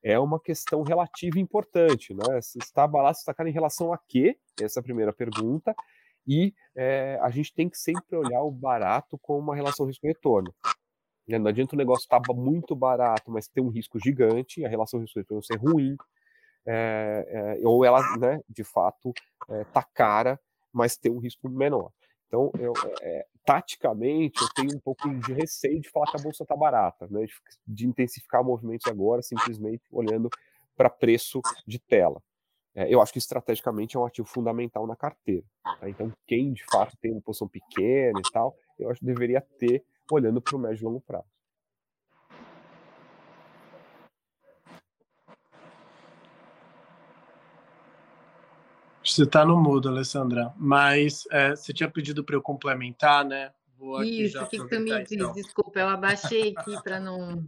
é uma questão relativa importante. Né? Se está barato, está caro em relação a quê? Essa é a primeira pergunta. E é, a gente tem que sempre olhar o barato com uma relação risco-retorno. Né, não adianta o negócio estar tá muito barato, mas ter um risco gigante, a relação risco-retorno ser ruim, é, é, ou ela, né, de fato, é, cara, mas ter um risco menor. Então, eu, é, taticamente, eu tenho um pouco de receio de falar que a bolsa está barata, né, de, de, intensificar movimentos agora, simplesmente olhando para preço de tela. É, eu acho que estrategicamente é um ativo fundamental na carteira. Tá? Então, quem de fato tem uma posição pequena e tal, eu acho que deveria ter olhando para o médio e longo prazo. Você está no mudo, Alessandra, mas é, você tinha pedido para eu complementar, né? Vou Isso, o que, tu me diz? Então. Desculpa, eu abaixei aqui para não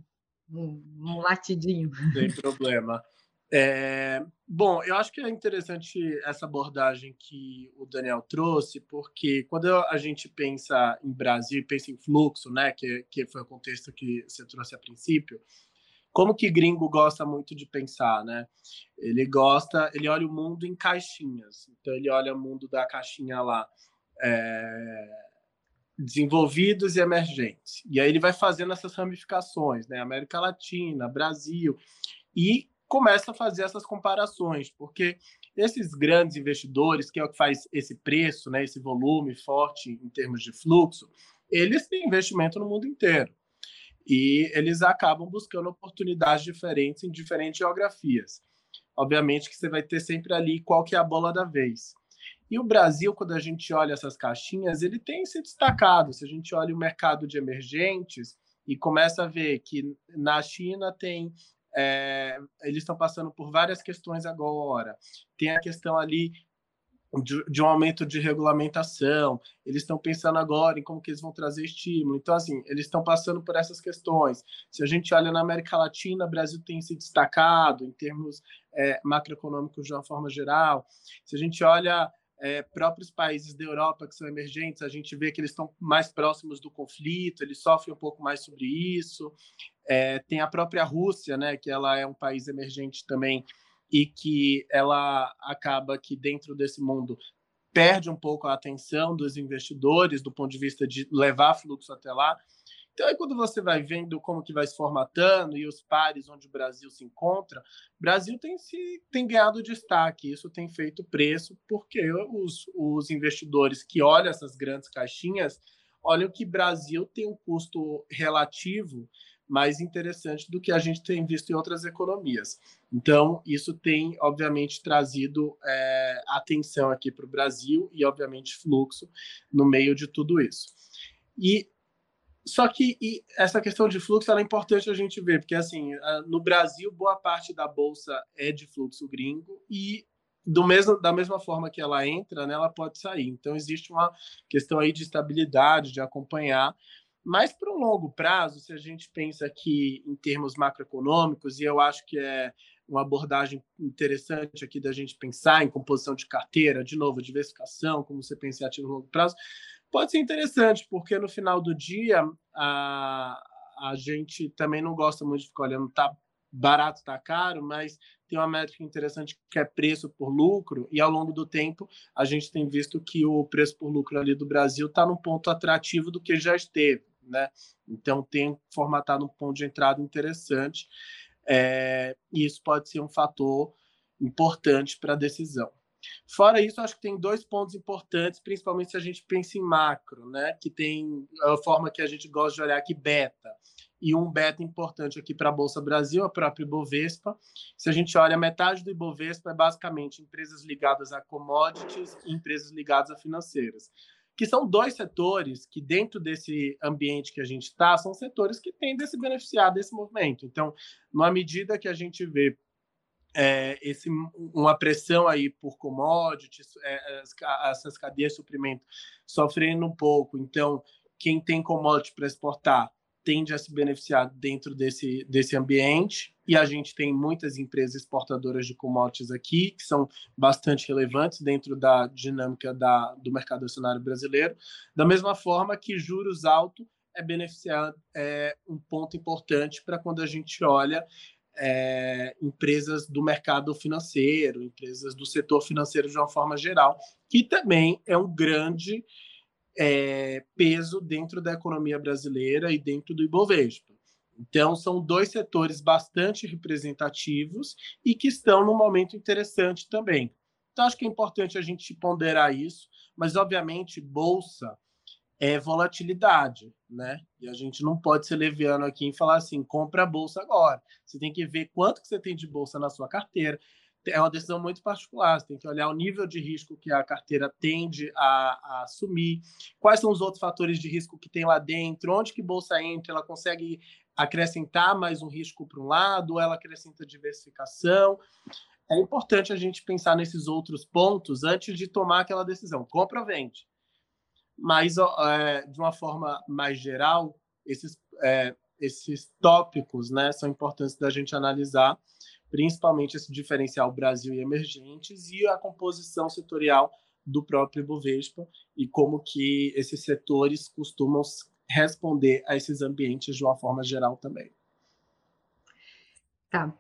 um, um latidinho. Não tem problema. É, bom, eu acho que é interessante essa abordagem que o Daniel trouxe, porque quando a gente pensa em Brasil, pensa em fluxo, né, que, que foi o contexto que você trouxe a princípio, como que gringo gosta muito de pensar, né? Ele gosta, ele olha o mundo em caixinhas. Então ele olha o mundo da caixinha lá, é, desenvolvidos e emergentes. E aí ele vai fazendo essas ramificações, né? América Latina, Brasil, e começa a fazer essas comparações, porque esses grandes investidores, que é o que faz esse preço, né, esse volume forte em termos de fluxo, eles têm investimento no mundo inteiro. E eles acabam buscando oportunidades diferentes em diferentes geografias. Obviamente que você vai ter sempre ali qual que é a bola da vez. E o Brasil, quando a gente olha essas caixinhas, ele tem se destacado. Se a gente olha o mercado de emergentes e começa a ver que na China tem é, eles estão passando por várias questões agora. Tem a questão ali de, de, um aumento de regulamentação, eles estão pensando agora em como que eles vão trazer estímulo. Então, assim, eles estão passando por essas questões. Se a gente olha na América Latina, o Brasil tem se destacado em termos é, macroeconômicos de uma forma geral. Se a gente olha é, próprios países da Europa que são emergentes, a gente vê que eles estão mais próximos do conflito, eles sofrem um pouco mais sobre isso. É, tem a própria Rússia, né, que ela é um país emergente também e que ela acaba que dentro desse mundo perde um pouco a atenção dos investidores do ponto de vista de levar fluxo até lá. Então, aí quando você vai vendo como que vai se formatando e os pares onde o Brasil se encontra, o Brasil tem, se, tem ganhado destaque. Isso tem feito preço, porque os, os investidores que olham essas grandes caixinhas olham que Brasil tem um custo relativo mais interessante do que a gente tem visto em outras economias. Então, isso tem, obviamente, trazido é, atenção aqui para o Brasil e, obviamente, fluxo no meio de tudo isso. E só que essa questão de fluxo é importante a gente ver, porque assim, no Brasil, boa parte da bolsa é de fluxo gringo e do mesmo, da mesma forma que ela entra, né, ela pode sair. Então, existe uma questão aí de estabilidade, de acompanhar. Mas, para um longo prazo, se a gente pensa aqui em termos macroeconômicos, e eu acho que é uma abordagem interessante aqui da gente pensar em composição de carteira, de novo, diversificação, como você pensa em ativo longo prazo, pode ser interessante, porque no final do dia a, a gente também não gosta muito de ficar olhando tá barato, tá caro, mas tem uma métrica interessante que é preço por lucro, e ao longo do tempo a gente tem visto que o preço por lucro ali do Brasil está num ponto atrativo do que já esteve, né? Então tem formatado um ponto de entrada interessante, é, e isso pode ser um fator importante para a decisão. Fora isso, acho que tem dois pontos importantes, principalmente se a gente pensa em macro, né? Que tem a forma que a gente gosta de olhar aqui, beta. E um beta importante aqui para a Bolsa Brasil, a própria Ibovespa. Se a gente olha, metade do Ibovespa é basicamente empresas ligadas a commodities e empresas ligadas a financeiras. Que são dois setores que, dentro desse ambiente que a gente está, são setores que tendem a se beneficiar desse movimento. Então, numa medida que a gente vê é, esse, uma pressão aí por commodities, é, essas cadeias de suprimento sofrendo um pouco. Então, quem tem commodity para exportar tende a se beneficiar dentro desse, desse ambiente. E a gente tem muitas empresas exportadoras de commodities aqui, que são bastante relevantes dentro da dinâmica da, do mercado acionário brasileiro. Da mesma forma que juros altos é beneficiar é um ponto importante para quando a gente olha é, empresas do mercado financeiro, empresas do setor financeiro de uma forma geral, que também é um grande é, peso dentro da economia brasileira e dentro do Ibovespa. Então, são dois setores bastante representativos e que estão num momento interessante também. Então, acho que é importante a gente ponderar isso, mas, obviamente, bolsa é volatilidade, né? E a gente não pode ser leviano aqui e falar assim, compra a bolsa agora. Você tem que ver quanto que você tem de bolsa na sua carteira. É uma decisão muito particular. Você tem que olhar o nível de risco que a carteira tende a, a assumir, quais são os outros fatores de risco que tem lá dentro, onde que bolsa entra, ela consegue acrescentar mais um risco para um lado, ela acrescenta diversificação. É importante a gente pensar nesses outros pontos antes de tomar aquela decisão. Compra ou vende mas é, de uma forma mais geral, esses, é, esses tópicos né, são importantes da gente analisar, principalmente esse diferencial Brasil e emergentes e a composição setorial do próprio Ibovespa e como que esses setores costumam responder a esses ambientes de uma forma geral também. Tá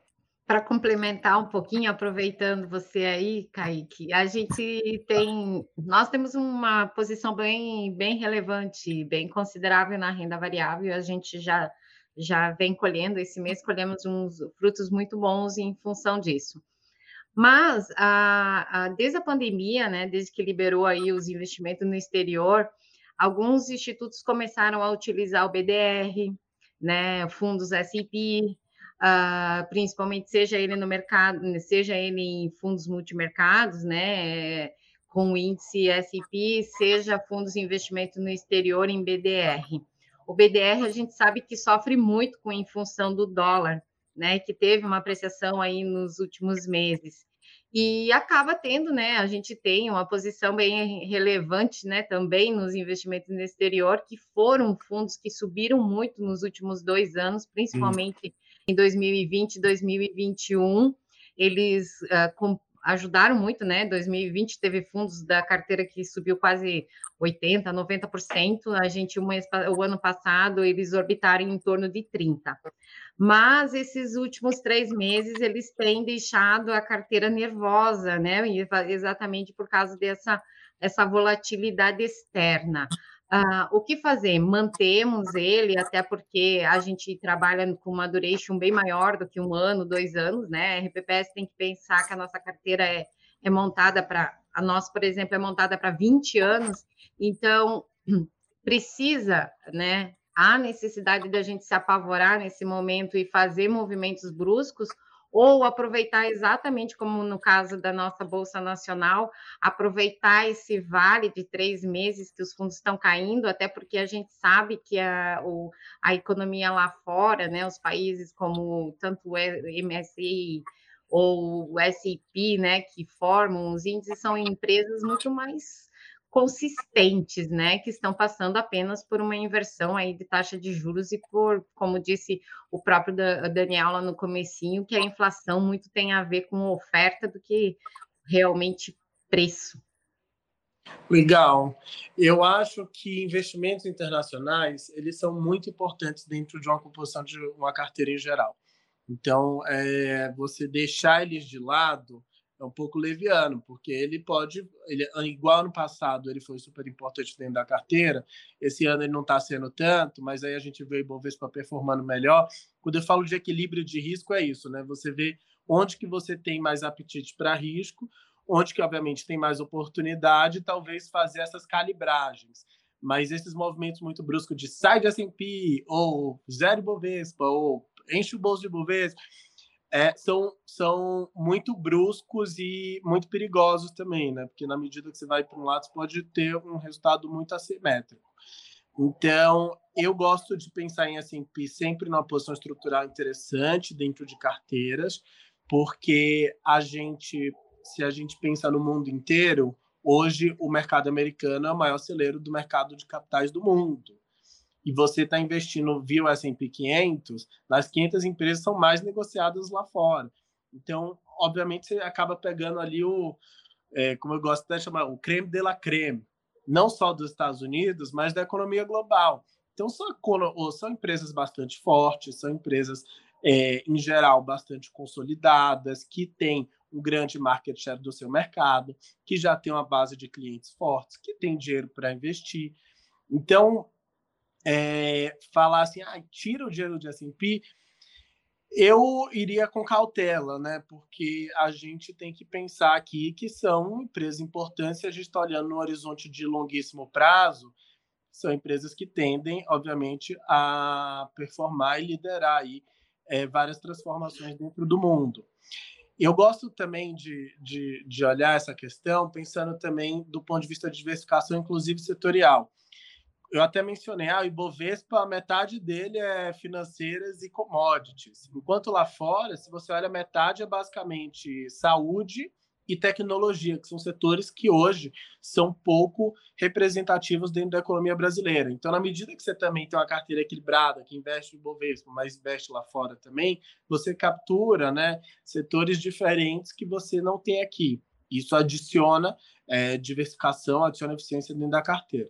para complementar um pouquinho, aproveitando você aí, Kaique, a gente tem, nós temos uma posição bem, bem relevante, bem considerável na renda variável, a gente já, já vem colhendo, esse mês colhemos uns frutos muito bons em função disso. Mas, a, a, desde a pandemia, né, desde que liberou aí os investimentos no exterior, alguns institutos começaram a utilizar o BDR, né, fundos S&P, uh, principalmente seja ele no mercado, seja ele em fundos multimercados, né, com índice S&P, seja fundos de investimento no exterior em BDR. O BDR a gente sabe que sofre muito com em função do dólar, né, que teve uma apreciação aí nos últimos meses. E acaba tendo, né? A gente tem uma posição bem relevante, né? Também nos investimentos no exterior, que foram fundos que subiram muito nos últimos dois anos, principalmente hum em 2020 e 2021, eles uh, ajudaram muito, né? 2020 teve fundos da carteira que subiu quase 80, 90%. A gente, o ano passado, eles orbitaram em torno de 30%. Mas esses últimos três meses, eles têm deixado a carteira nervosa, né? Exatamente por causa dessa essa volatilidade externa. Uh, o que fazer? Mantemos ele, até porque a gente trabalha com uma duration bem maior do que um ano, dois anos, né? A RPPS tem que pensar que a nossa carteira é, é montada para. A nossa, por exemplo, é montada para 20 anos, então precisa, né? Há necessidade da gente se apavorar nesse momento e fazer movimentos bruscos, ou aproveitar exatamente como no caso da nossa Bolsa Nacional, aproveitar esse vale de três meses que os fundos estão caindo, até porque a gente sabe que a, o, a economia lá fora, né, os países como tanto o MSI ou o SIP, né, que formam os índices, são empresas muito mais consistentes, né, que estão passando apenas por uma inversão aí de taxa de juros e por, como disse o próprio Daniel lá no comecinho, que a inflação muito tem a ver com oferta do que realmente preço. Legal. Eu acho que investimentos internacionais eles são muito importantes dentro de uma composição de uma carteira em geral. Então, é, você deixar eles de lado é um pouco leviano, porque ele pode, ele, igual ano passado, ele foi super importante dentro da carteira, esse ano ele não está sendo tanto, mas aí a gente vê o Ibovespa performando melhor. Quando eu falo de equilíbrio de risco, é isso, né? Você vê onde que você tem mais apetite para risco, onde que, obviamente, tem mais oportunidade, talvez fazer essas calibragens. Mas esses movimentos muito bruscos de sai de S&P, ou zero Ibovespa, ou enche o bolso de Ibovespa, é, são, são muito bruscos e muito perigosos também, né? Porque na medida que você vai para um lado, você pode ter um resultado muito assimétrico. Então, eu gosto de pensar em S&P sempre numa posição estrutural interessante dentro de carteiras, porque a gente, se a gente pensa no mundo inteiro, hoje o mercado americano é o maior celeiro do mercado de capitais do mundo e você está investindo via S&P 500, nas 500 empresas são mais negociadas lá fora. Então, obviamente, você acaba pegando ali o, é, como eu gosto de chamar, o creme de la creme, não só dos Estados Unidos, mas da economia global. Então, são, são empresas bastante fortes, são empresas, é, em geral, bastante consolidadas, que têm um grande market share do seu mercado, que já tem uma base de clientes fortes, que tem dinheiro para investir. Então, é, falar assim, ah, tira o dinheiro de S&P, eu iria com cautela, né? Porque a gente tem que pensar aqui que são empresas importantes, a gente está olhando no horizonte de longuíssimo prazo, são empresas que tendem, obviamente, a performar e liderar aí é, várias transformações dentro do mundo. Eu gosto também de, de, de olhar essa questão pensando também do ponto de vista de diversificação, inclusive setorial eu até mencionei, ah, o Ibovespa, metade dele é financeiras e commodities. Enquanto lá fora, se você olha, metade é basicamente saúde e tecnologia, que são setores que hoje são pouco representativos dentro da economia brasileira. Então, na medida que você também tem uma carteira equilibrada, que investe no Ibovespa, mas investe lá fora também, você captura né, setores diferentes que você não tem aqui. Isso adiciona é, diversificação, adiciona eficiência dentro da carteira.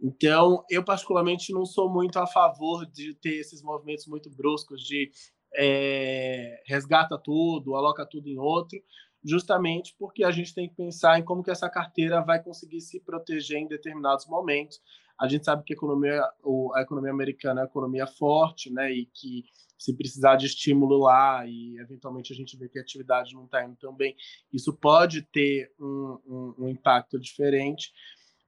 Então, eu particularmente não sou muito a favor de ter esses movimentos muito bruscos de é, resgata tudo, aloca tudo em outro, justamente porque a gente tem que pensar em como que essa carteira vai conseguir se proteger em determinados momentos. A gente sabe que a economia, a economia americana é uma economia forte, né, e que se precisar de estímulo lá e eventualmente a gente vê que a atividade não está indo tão bem, isso pode ter um, um, um impacto diferente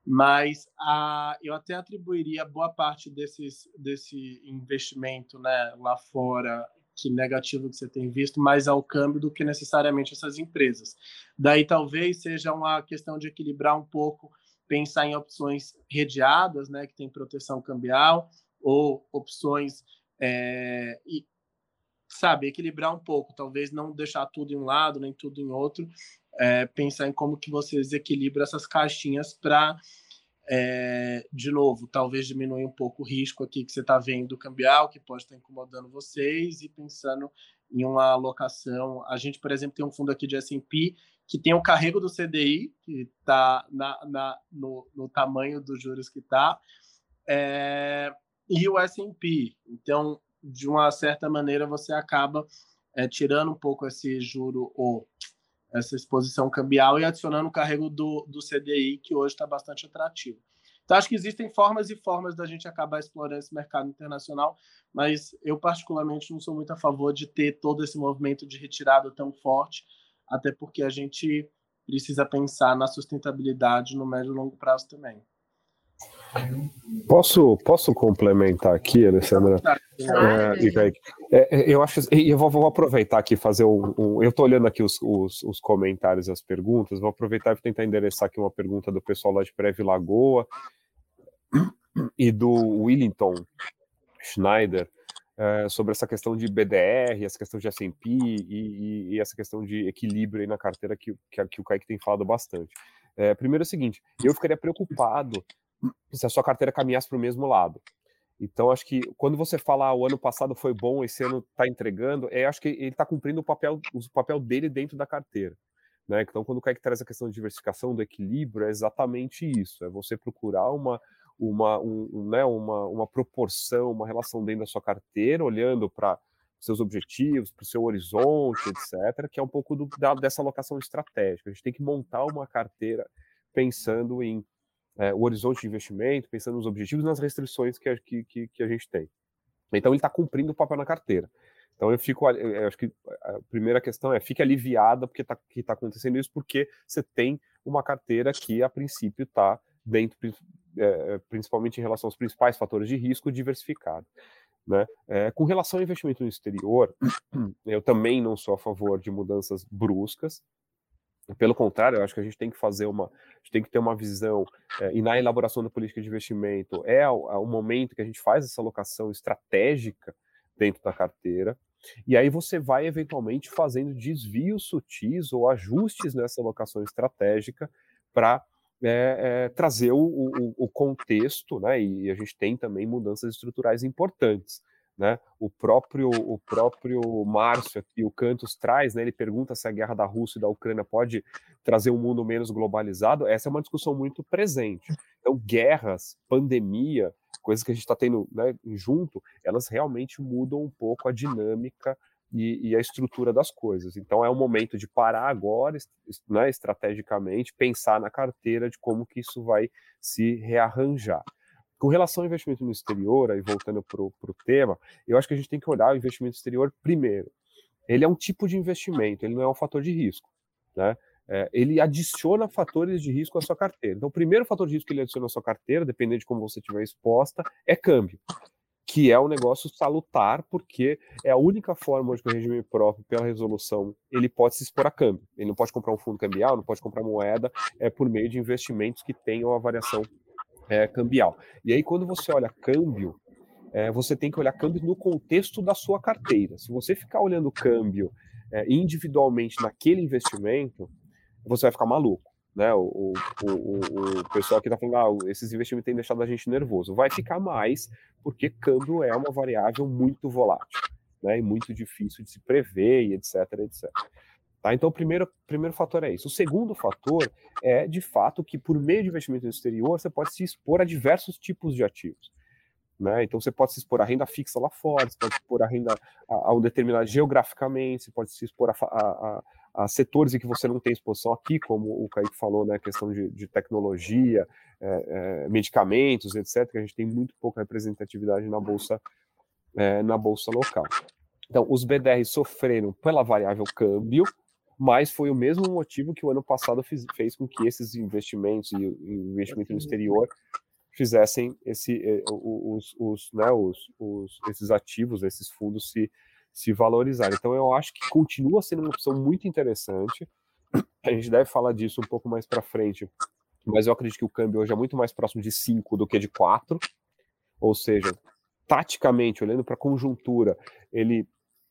mas a, eu até atribuiria boa parte desses, desse investimento né, lá fora que negativo que você tem visto mais ao câmbio do que necessariamente essas empresas. Daí talvez seja uma questão de equilibrar um pouco, pensar em opções redeadas, né, que tem proteção cambial, ou opções é, e, sabe, equilibrar um pouco, talvez não deixar tudo em um lado, nem tudo em outro, é, pensar em como que você desequilibra essas caixinhas para, é, de novo, talvez diminuir um pouco o risco aqui que você está vendo cambial, que pode estar incomodando vocês, e pensando em uma alocação. A gente, por exemplo, tem um fundo aqui de S&P que tem o carrego do CDI, que está na, na, no, no, tamanho dos juros que está, é, e o S&P. Então, de uma certa maneira, você acaba é, tirando um pouco esse juro ou essa exposição cambial e adicionando o carrego do, do CDI, que hoje está bastante atrativo. Então, acho que existem formas e formas da gente acabar explorando esse mercado internacional, mas eu, particularmente, não sou muito a favor de ter todo esse movimento de retirada tão forte, até porque a gente precisa pensar na sustentabilidade no médio e longo prazo também. Posso, posso complementar aqui, Alessandra? É, é, é, eu acho, eu vou, vou, aproveitar aqui fazer um, um eu estou olhando aqui os, os, os, comentários, as perguntas, vou aproveitar e tentar endereçar aqui uma pergunta do pessoal lá de Preve Lagoa e do Willington Schneider é, sobre essa questão de BDR, essa questão de S&P e, e, e, essa questão de equilíbrio aí na carteira que, que, que o Kaique tem falado bastante. É, primeiro é o seguinte, eu ficaria preocupado se a sua carteira caminhasse para o mesmo lado. Então, acho que quando você fala ah, o ano passado foi bom, esse ano está entregando, é, acho que ele está cumprindo o papel, o papel dele dentro da carteira. Né? Então, quando o Kaique traz a questão de diversificação, do equilíbrio, é exatamente isso: é você procurar uma, uma, um, né, uma, uma proporção, uma relação dentro da sua carteira, olhando para seus objetivos, para o seu horizonte, etc., que é um pouco do, da, dessa alocação estratégica. A gente tem que montar uma carteira pensando em é, o horizonte de investimento, pensando nos objetivos e nas restrições que a, que, que a gente tem. Então ele está cumprindo o papel na carteira. Então eu fico, eu acho que a primeira questão é fique aliviada porque está tá acontecendo isso, porque você tem uma carteira que a princípio está dentro, é, principalmente em relação aos principais fatores de risco, diversificado. Né? É, com relação ao investimento no exterior, eu também não sou a favor de mudanças bruscas. Pelo contrário, eu acho que a gente tem que fazer uma, a gente tem que ter uma visão, é, e na elaboração da política de investimento é o, momento que a gente faz essa alocação estratégica dentro da carteira, e aí você vai eventualmente fazendo desvios sutis ou ajustes nessa alocação estratégica para é, é, trazer o, o, o, contexto, né? E a gente tem também mudanças estruturais importantes. Né? O próprio o próprio Márcio aqui, o Cantos traz, né? Ele pergunta se a guerra da Rússia e da Ucrânia pode trazer um mundo menos globalizado. Essa é uma discussão muito presente. Então, guerras, pandemia, coisas que a gente está tendo né, junto, elas realmente mudam um pouco a dinâmica e, e, a estrutura das coisas. Então, é o momento de parar agora, né, estrategicamente, pensar na carteira de como que isso vai se rearranjar. Com relação ao investimento no exterior, aí voltando para o tema, eu acho que a gente tem que olhar o investimento exterior primeiro. Ele é um tipo de investimento, ele não é um fator de risco. Né? É, ele adiciona fatores de risco à sua carteira. Então, o primeiro fator de risco que ele adiciona à sua carteira, dependendo de como você estiver exposta, é câmbio, que é um negócio salutar, porque é a única forma onde o regime próprio, pela resolução, ele pode se expor a câmbio. Ele não pode comprar um fundo cambial, não pode comprar moeda, é por meio de investimentos que tenham a variação é, cambial. E aí, quando você olha câmbio, é, você tem que olhar câmbio no contexto da sua carteira. Se você ficar olhando câmbio é, individualmente naquele investimento, você vai ficar maluco. Né? O, o, o, o pessoal aqui está falando, ah, esses investimentos têm deixado a gente nervoso. Vai ficar mais, porque câmbio é uma variável muito volátil, né? E muito difícil de se prever, e etc, etc. Tá? Então, o primeiro, primeiro fator é isso. O segundo fator é, de fato, que por meio de investimento no exterior, você pode se expor a diversos tipos de ativos. Né? Então, você pode se expor a renda fixa lá fora, você pode se expor a renda a, a um determinado geograficamente, você pode se expor a, a, a, setores em que você não tem exposição aqui, como o Kaique falou, né? questão de, de tecnologia, é, é, medicamentos, etc., que a gente tem muito pouca representatividade na bolsa, é, na bolsa local. Então, os BDRs sofreram pela variável câmbio, mas foi o mesmo motivo que o ano passado fiz, fez com que esses investimentos e o investimento no exterior fizessem esse, eh, os, os, né, os, os, esses ativos, esses fundos se, se valorizarem. Então eu acho que continua sendo uma opção muito interessante. A gente deve falar disso um pouco mais para frente, mas eu acredito que o câmbio hoje é muito mais próximo de 5 do que de 4. Ou seja, taticamente, olhando para a conjuntura, ele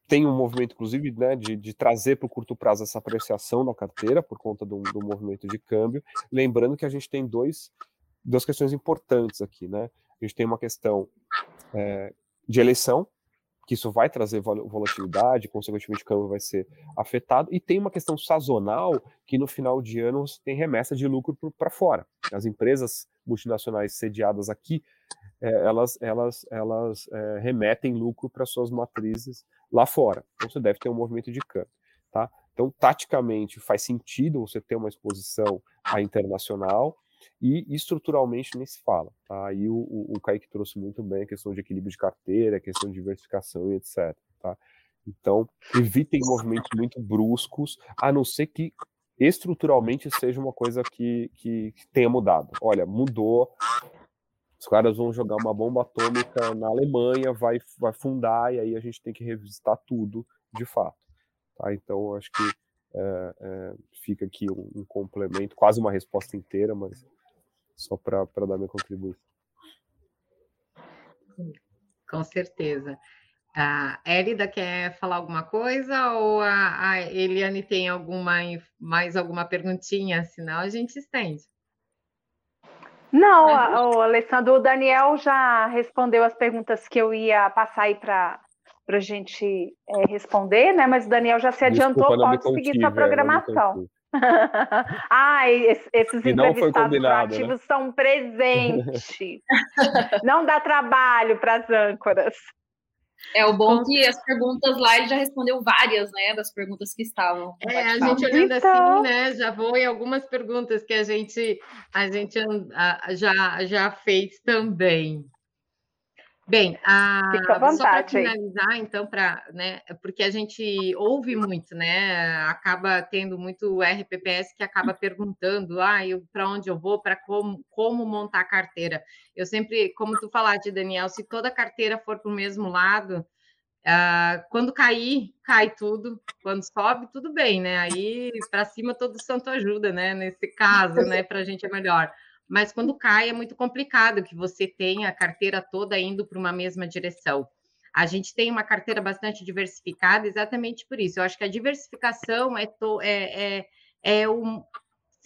tem um movimento, inclusive, né, de, de trazer para o curto prazo essa apreciação da carteira por conta do, do, movimento de câmbio. Lembrando que a gente tem dois, duas questões importantes aqui, né? A gente tem uma questão é, de eleição, que isso vai trazer volatilidade, consequentemente o câmbio vai ser afetado, e tem uma questão sazonal que no final de ano você tem remessa de lucro para fora. As empresas multinacionais sediadas aqui, é, elas, elas, elas é, remetem lucro para suas matrizes lá fora. Então você deve ter um movimento de câmbio. Tá? Então, taticamente, faz sentido você ter uma exposição à internacional, e estruturalmente nem se fala. Tá? Aí o, o, o Kaique trouxe muito bem a questão de equilíbrio de carteira, a questão de diversificação e etc. Tá? Então, evitem movimentos muito bruscos, a não ser que estruturalmente seja uma coisa que, que, que tenha mudado. Olha, mudou, os caras vão jogar uma bomba atômica na Alemanha, vai, vai fundar, e aí a gente tem que revisitar tudo de fato. Tá? Então, acho que é, é, fica aqui um, um, complemento, quase uma resposta inteira, mas só para dar minha contribuição. Com certeza. A Elida quer falar alguma coisa ou a, a Eliane tem alguma mais alguma perguntinha? Senão a gente estende. Não, a, o Alessandro, o Daniel já respondeu as perguntas que eu ia passar aí para a gente é, responder, né? Mas o Daniel já se adiantou, Desculpa, pode seguir sua programação. ah, esses e entrevistados né? ativos né? são presentes. não dá trabalho para as âncoras. É o bom que as perguntas lá ele já respondeu várias, né, das perguntas que estavam. É, a gente olhando então... assim, né, já vou em algumas perguntas que a gente a gente já já fez também. Bem, a, Fica à vontade, só para finalizar, então, para, né, porque a gente ouve muito, né, acaba tendo muito RPPS que acaba perguntando, ah, para onde eu vou, para como, como montar a carteira. Eu sempre, como tu falaste, Daniel, se toda a carteira for para o mesmo lado, Uh, quando cair, cai tudo. Quando sobe, tudo bem, né? Aí para cima todo santo ajuda, né? Nesse caso, né? Para a gente é melhor mas quando cai é muito complicado que você tenha a carteira toda indo para uma mesma direção. A gente tem uma carteira bastante diversificada exatamente por isso. Eu acho que a diversificação é, to, é, é, é um,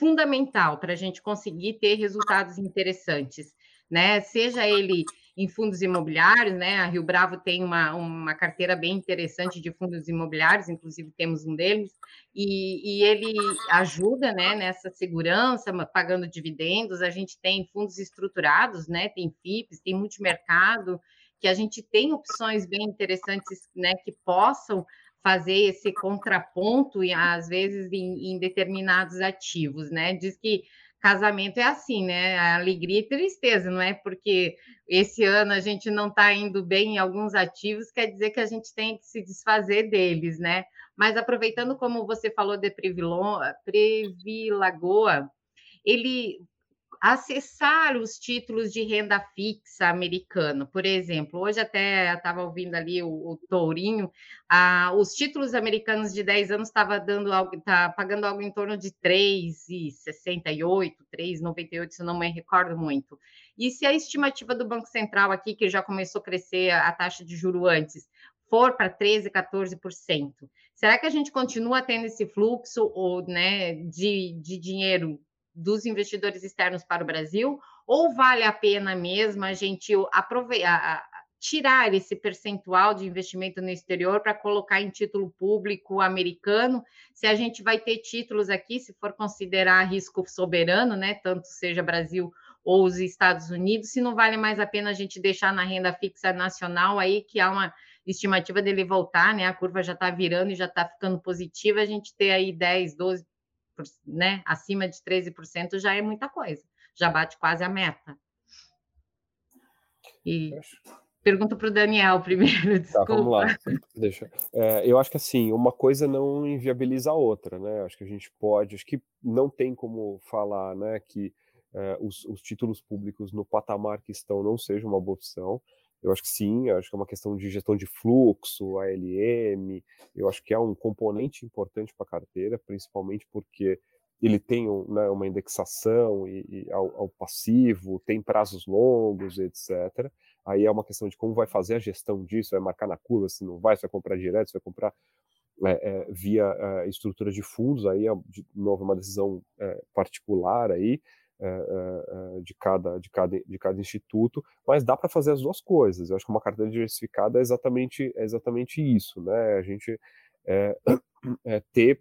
fundamental para a gente conseguir ter resultados interessantes, né? Seja ele em fundos imobiliários, né? A Rio Bravo tem uma, uma carteira bem interessante de fundos imobiliários, inclusive temos um deles, e, e ele ajuda né, nessa segurança, pagando dividendos. A gente tem fundos estruturados, né? Tem FIPS, tem multimercado, que a gente tem opções bem interessantes né, que possam fazer esse contraponto, e às vezes, em, em determinados ativos, né? Diz que casamento é assim, né? Alegria e tristeza, não é? Porque esse ano a gente não está indo bem em alguns ativos, quer dizer que a gente tem que se desfazer deles, né? Mas aproveitando como você falou de Previlagoa, ele acessar os títulos de renda fixa americano. Por exemplo, hoje até estava ouvindo ali o, o Tourinho, ah, os títulos americanos de 10 anos estava dando algo, tá pagando algo em torno de 3,68, 3,98, se não me recordo muito. E se a estimativa do Banco Central aqui, que já começou a crescer a taxa de juro antes, for para 13, 14%, será que a gente continua tendo esse fluxo ou, né, de, de dinheiro dos investidores externos para o Brasil, ou vale a pena mesmo a gente aproveitar, tirar esse percentual de investimento no exterior para colocar em título público americano, se a gente vai ter títulos aqui, se for considerar risco soberano, né, tanto seja Brasil ou os Estados Unidos, se não vale mais a pena a gente deixar na renda fixa nacional aí, que há uma estimativa dele voltar, né, a curva já está virando e já está ficando positiva, a gente ter aí 10, 12, né, acima de 13% já é muita coisa, já bate quase a meta. E pergunto para o Daniel primeiro, desculpa. Tá, vamos lá. Deixa. É, eu acho que assim, uma coisa não inviabiliza a outra, né? Acho que a gente pode, acho que não tem como falar, né, que é, os, os, títulos públicos no patamar que estão não seja uma boa opção. Eu acho que sim, acho que é uma questão de gestão de fluxo, ALM, eu acho que é um componente importante para a carteira, principalmente porque ele tem né, uma indexação e, e ao, ao, passivo, tem prazos longos, etc. Aí é uma questão de como vai fazer a gestão disso, vai marcar na curva, se não vai, se vai comprar direto, se vai comprar é, é, via é, estrutura de fundos, aí é de novo uma decisão é, particular aí, de, cada, de, cada, de cada instituto, mas dá para fazer as duas coisas. Eu acho que uma carteira diversificada é exatamente, é exatamente isso, né? A gente é, é ter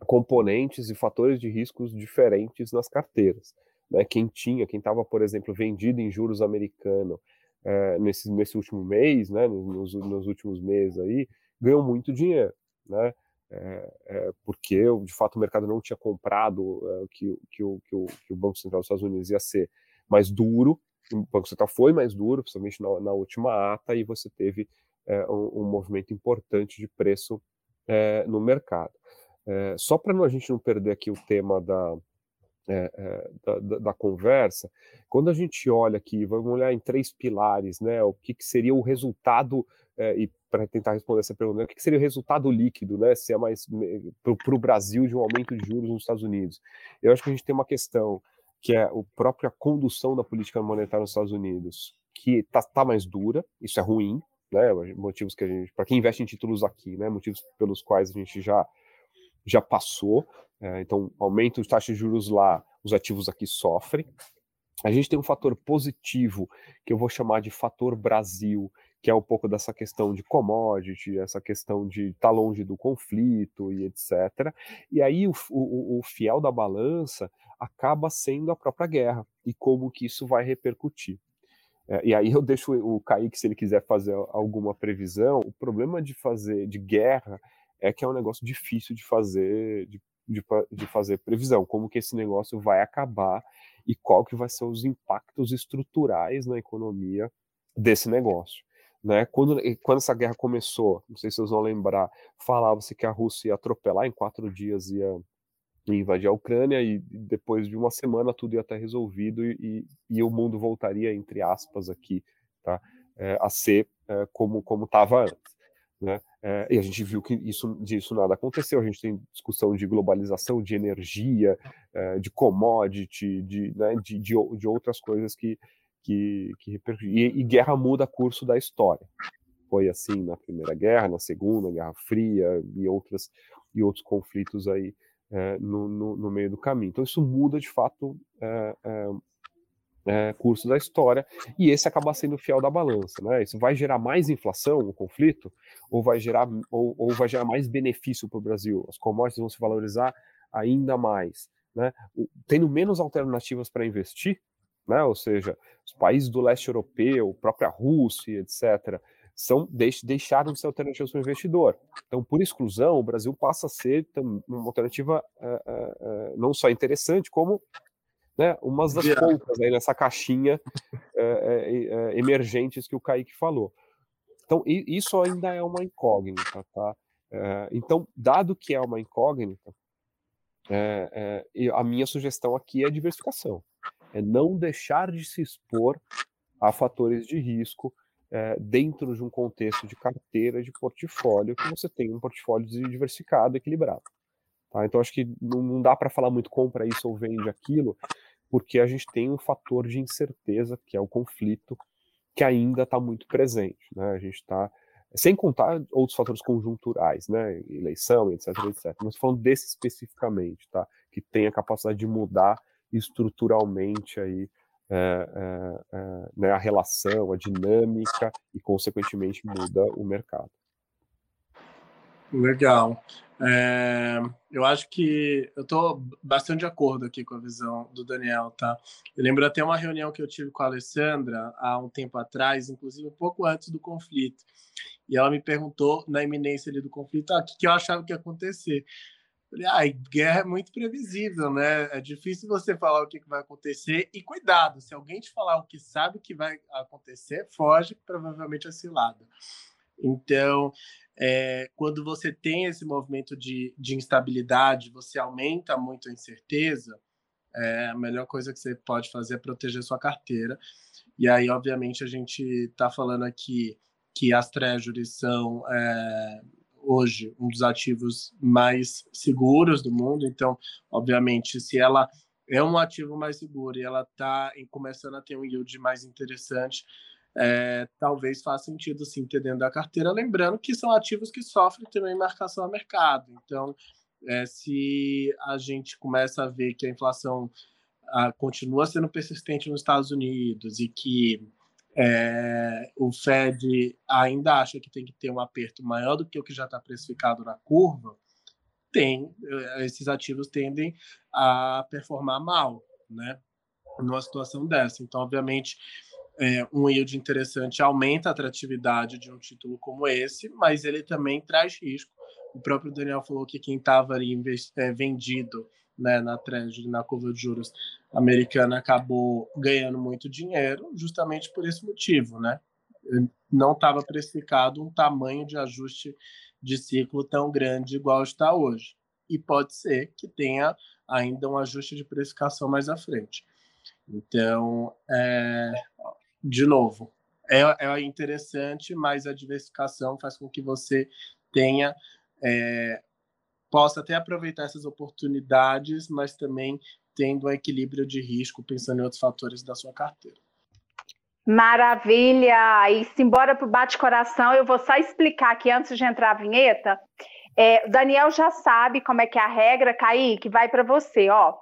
componentes e fatores de riscos diferentes nas carteiras. Né? Quem tinha, quem estava, por exemplo, vendido em juros americano é, nesse, nesse último mês, né, nos, nos últimos meses aí, ganhou muito dinheiro, né? É, é, porque de fato o mercado não tinha comprado é, que, que, o, que, o, que o Banco Central dos Estados Unidos ia ser mais duro, o Banco Central foi mais duro, principalmente na, na última ata, e você teve é, um, um, movimento importante de preço é, no mercado. É, só para a gente não perder aqui o tema da, da, da, da, conversa, quando a gente olha aqui, vamos olhar em três pilares, né? O que, que seria o resultado é, e para tentar responder essa pergunta, né, o que seria o resultado líquido, né, se é mais para o Brasil de um aumento de juros nos Estados Unidos? Eu acho que a gente tem uma questão que é a própria condução da política monetária nos Estados Unidos, que está tá mais dura, isso é ruim, né, motivos que a gente, para quem investe em títulos aqui, né, motivos pelos quais a gente já já passou, é, então aumento de taxa de juros lá, os ativos aqui sofrem. A gente tem um fator positivo que eu vou chamar de fator Brasil, que é um pouco dessa questão de commodity, essa questão de estar tá longe do conflito e etc. E aí o, o, o, fiel da balança acaba sendo a própria guerra e como que isso vai repercutir. É, e aí eu deixo o Kaique, se ele quiser fazer alguma previsão, o problema de fazer de guerra é que é um negócio difícil de fazer, de, de, de fazer previsão, como que esse negócio vai acabar e qual que vai ser os impactos estruturais na economia desse negócio. Né? Quando, quando essa guerra começou, não sei se vocês vão lembrar, falava-se que a Rússia ia atropelar em quatro dias, ia, invadir a Ucrânia e depois de uma semana tudo ia estar resolvido e, e, e o mundo voltaria, entre aspas, aqui, tá? É, a ser é, como estava antes. Né? É, e a gente viu que isso, disso nada aconteceu. A gente tem discussão de globalização, de energia, de commodity, de, né, de, de, de outras coisas que, que, que e, e guerra muda curso da história. Foi assim na Primeira Guerra, na Segunda Guerra Fria e outras e outros conflitos aí é, no, no, no, meio do caminho. Então isso muda de fato é, é, curso da história e esse acaba sendo fiel da balança, né? Isso vai gerar mais inflação, o conflito, ou vai gerar ou, ou vai gerar mais benefício para o Brasil? As commodities vão se valorizar ainda mais, né? Tendo menos alternativas para investir, né? Ou seja, os países do leste europeu, própria Rússia, etc., são, deixaram de ser alternativas para o investidor. Então, por exclusão, o Brasil passa a ser uma alternativa é, é, não só interessante, como né, umas das poucas aí nessa caixinha é, emergentes que o Kaique falou. Então, isso ainda é uma incógnita, tá? então, dado que é uma incógnita, a minha sugestão aqui é diversificação é não deixar de se expor a fatores de risco é, dentro de um contexto de carteira de portfólio que você tem um portfólio diversificado, equilibrado. Tá? Então acho que não, não dá para falar muito compra isso ou vende aquilo, porque a gente tem um fator de incerteza que é o conflito que ainda está muito presente. Né? A gente está sem contar outros fatores conjunturais, né, eleição, etc, etc. Mas falando desse especificamente, tá, que tem a capacidade de mudar estruturalmente aí é, é, é, né, a relação, a dinâmica e, consequentemente, muda o mercado. Legal. É, eu acho que eu estou bastante de acordo aqui com a visão do Daniel, tá? Eu lembro até uma reunião que eu tive com a Alessandra há um tempo atrás, inclusive um pouco antes do conflito, e ela me perguntou na iminência ali do conflito, ah, o que, que eu achava que ia acontecer. Falei, ah, guerra é muito previsível, né? É difícil você falar o que vai acontecer. E cuidado, se alguém te falar o que sabe que vai acontecer, foge, provavelmente é cilada. Então, é, quando você tem esse movimento de, de instabilidade, você aumenta muito a incerteza, é, a melhor coisa que você pode fazer é proteger sua carteira. E aí, obviamente, a gente está falando aqui que as treasuries são é, hoje um dos ativos mais seguros do mundo. Então, obviamente, se ela é um ativo mais seguro e ela está começando a ter um yield mais interessante, é, talvez faça sentido sim ter da carteira, lembrando que são ativos que sofrem também marcação a mercado. Então, é, se a gente começa a ver que a inflação a, continua sendo persistente nos Estados Unidos e que é, o Fed ainda acha que tem que ter um aperto maior do que o que já está precificado na curva, tem eh, esses ativos tendem a performar mal, né? Numa situação dessa. Então, obviamente, é, um yield interessante aumenta a atratividade de um título como esse, mas ele também traz risco. O próprio Daniel falou que quem estava ali é, vendido né, na Treasury, na curva de juros americana, acabou ganhando muito dinheiro, justamente por esse motivo, né? Não estava precificado um tamanho de ajuste de ciclo tão grande igual está hoje. E pode ser que tenha ainda um ajuste de precificação mais à frente. Então, é, de novo, é, é interessante, mas a diversificação faz com que você tenha é, possa até aproveitar essas oportunidades, mas também tendo um equilíbrio de risco, pensando em outros fatores da sua carteira. Maravilha! E se embora para o bate-coração, eu vou só explicar aqui antes de entrar a vinheta. É, o Daniel já sabe como é que é a regra, Kaique, vai para você, ó.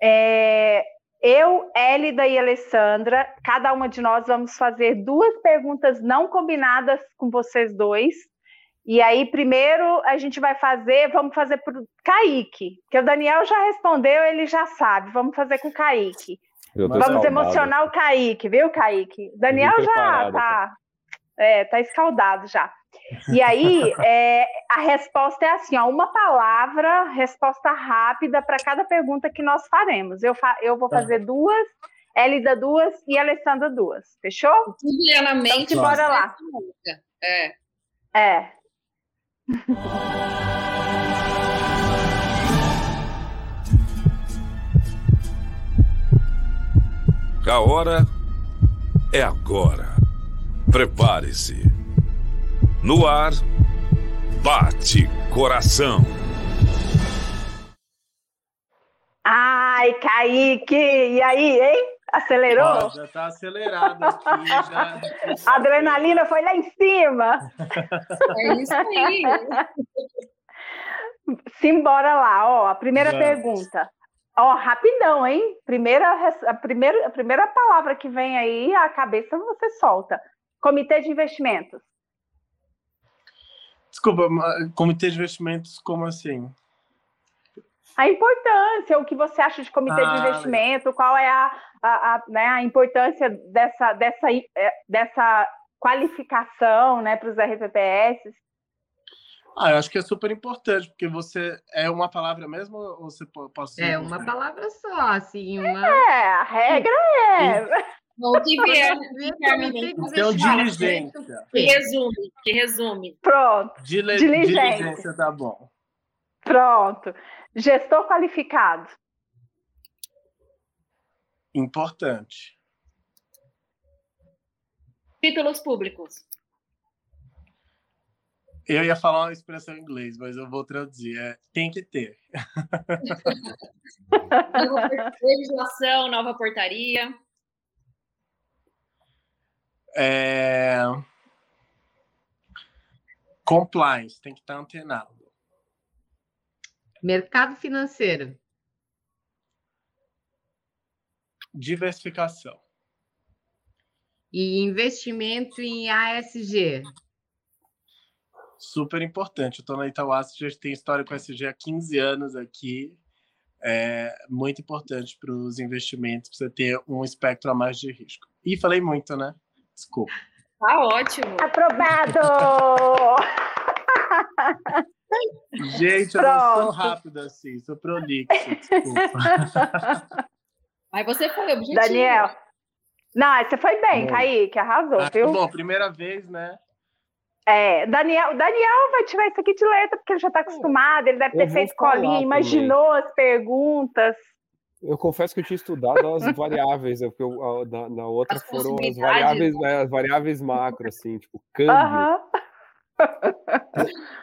É, eu, Élida e Alessandra, cada uma de nós vamos fazer duas perguntas não combinadas com vocês dois. E aí, primeiro, a gente vai fazer, vamos fazer para o Kaique, que o Daniel já respondeu, ele já sabe, vamos fazer com o Kaique. Vamos emocionar o Kaique, viu, Kaique? Daniel já tá, é, tá escaldado já. E aí, é, a resposta é assim, ó, uma palavra, resposta rápida para cada pergunta que nós faremos. Eu, fa eu vou tá. fazer duas, Elida duas e Alessandra duas. Fechou? Julianamente. Então, bora lá. É. É. A hora é agora. Prepare-se. No ar, bate coração. Ai, Kaique, e aí, hein? Acelerou? Ah, já tá acelerado aqui. Já... A adrenalina foi lá em cima. É isso aí. Simbora lá, ó. A primeira Vamos. pergunta. Ó, rapidão, hein? Primeira, a, primeira, a primeira palavra que vem aí, a cabeça você solta. Comitê de investimentos. Desculpa, comitê de investimentos, como assim? A importância, o que você acha de comitê ah, de investimento, legal. qual é a, a, a, né, a importância dessa, dessa, é, dessa qualificação né, para os RPPS? Ah, eu acho que é super importante, porque você é uma palavra mesmo ou você pode É uma palavra só, assim, uma. É, a regra é. O que vier. Então, diligência. Que resume, que resume. Pronto. Dile diligência. diligência tá bom. Pronto. Gestor qualificado. Importante. Títulos públicos. Eu ia falar uma expressão em inglês, mas eu vou traduzir. É, tem que ter. legislação, nova portaria. É... Compliance, tem que estar antenado. Mercado financeiro. Diversificação. E investimento em ASG. Super importante. Eu estou na Itaú Asset, tem história com ASG há 15 anos aqui. É muito importante para os investimentos, para você ter um espectro a mais de risco. E falei muito, né? Desculpa. Tá ótimo. Aprovado! Gente, eu não sou rápido assim, sou prolixo, desculpa. Mas você foi objetivo. Daniel. Não, você foi bem, bom. Kaique, arrasou, ah, viu? Bom, primeira vez, né? É, Daniel, Daniel vai tirar isso aqui de letra, porque ele já está acostumado, ele deve ter feito colinha, imaginou também. as perguntas. Eu confesso que eu tinha estudado as variáveis, né, porque eu, na, na, outra as foram as variáveis, né, as variáveis macro, assim, tipo, câmbio. Uh -huh.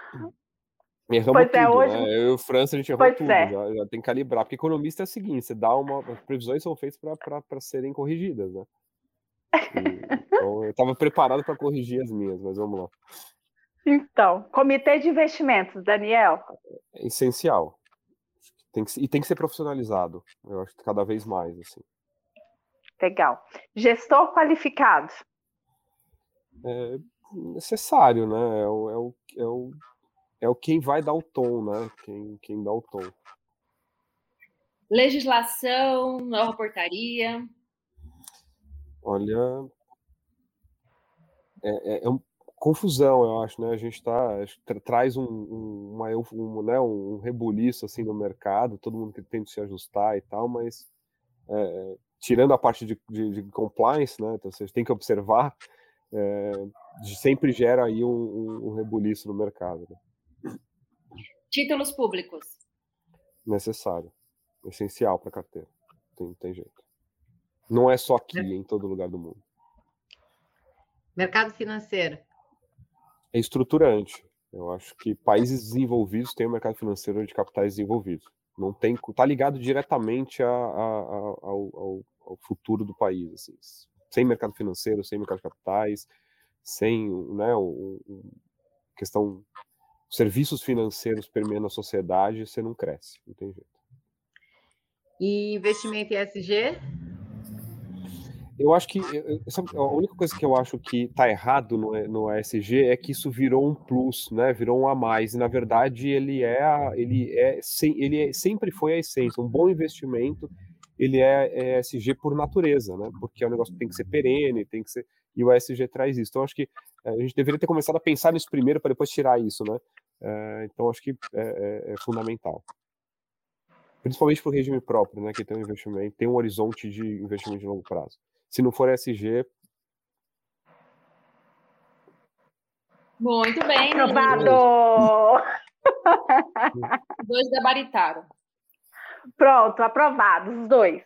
Erramos pois é, tudo, hoje... né? Eu e o França, a gente errou pois tudo, é. já, já, tem que calibrar. Porque economista é o seguinte, você dá uma... As previsões são feitas para serem corrigidas, né? E, então, eu estava preparado para corrigir as minhas, mas vamos lá. Então, comitê de investimentos, Daniel. É essencial. Tem que, e tem que ser profissionalizado, eu acho que cada vez mais. Assim. Legal. Gestor qualificado. É necessário, né? É o, é o, é o, é o quem vai dar o tom, né? Quem, quem dá o tom. Legislação, nova portaria. Olha, é, é, é um, confusão, eu acho, né? A gente tá, tra traz um, um, uma, um, né, um rebuliço assim no mercado, todo mundo que tenta se ajustar e tal, mas é, tirando a parte de, de, de, compliance, né? Então vocês têm que observar, é, sempre gera aí um, um rebuliço no mercado. Né? Títulos públicos. Necessário, essencial para carteira. Tem, tem jeito. Não é só aqui, é em todo lugar do mundo. Mercado financeiro é estruturante. Eu acho que países desenvolvidos têm um mercado financeiro de capitais desenvolvidos. Não tem, tá ligado diretamente a, a, a, ao, ao, futuro do país. Assim. Sem mercado financeiro, sem mercado de capitais, sem né, questão serviços financeiros permeando a sociedade, você não cresce, não tem jeito. E investimento em ESG? Eu acho que a única coisa que eu acho que está errado no, no ESG é que isso virou um plus, né? Virou um a mais. E na verdade ele é, ele é, ele é, sempre foi a essência. Um bom investimento ele é ESG por natureza, né? Porque é um negócio que tem que ser perene, tem que ser e o ESG traz isso. Então acho que eh, a gente deveria ter começado a pensar nisso primeiro para depois tirar isso, né? Eh, então acho que é, é, é fundamental principalmente para o regime próprio, né, que tem um investimento, tem um horizonte de investimento de longo prazo. Se não for SG. Muito bem. Aprovado! dois gabaritaram. Pronto, aprovados, os dois.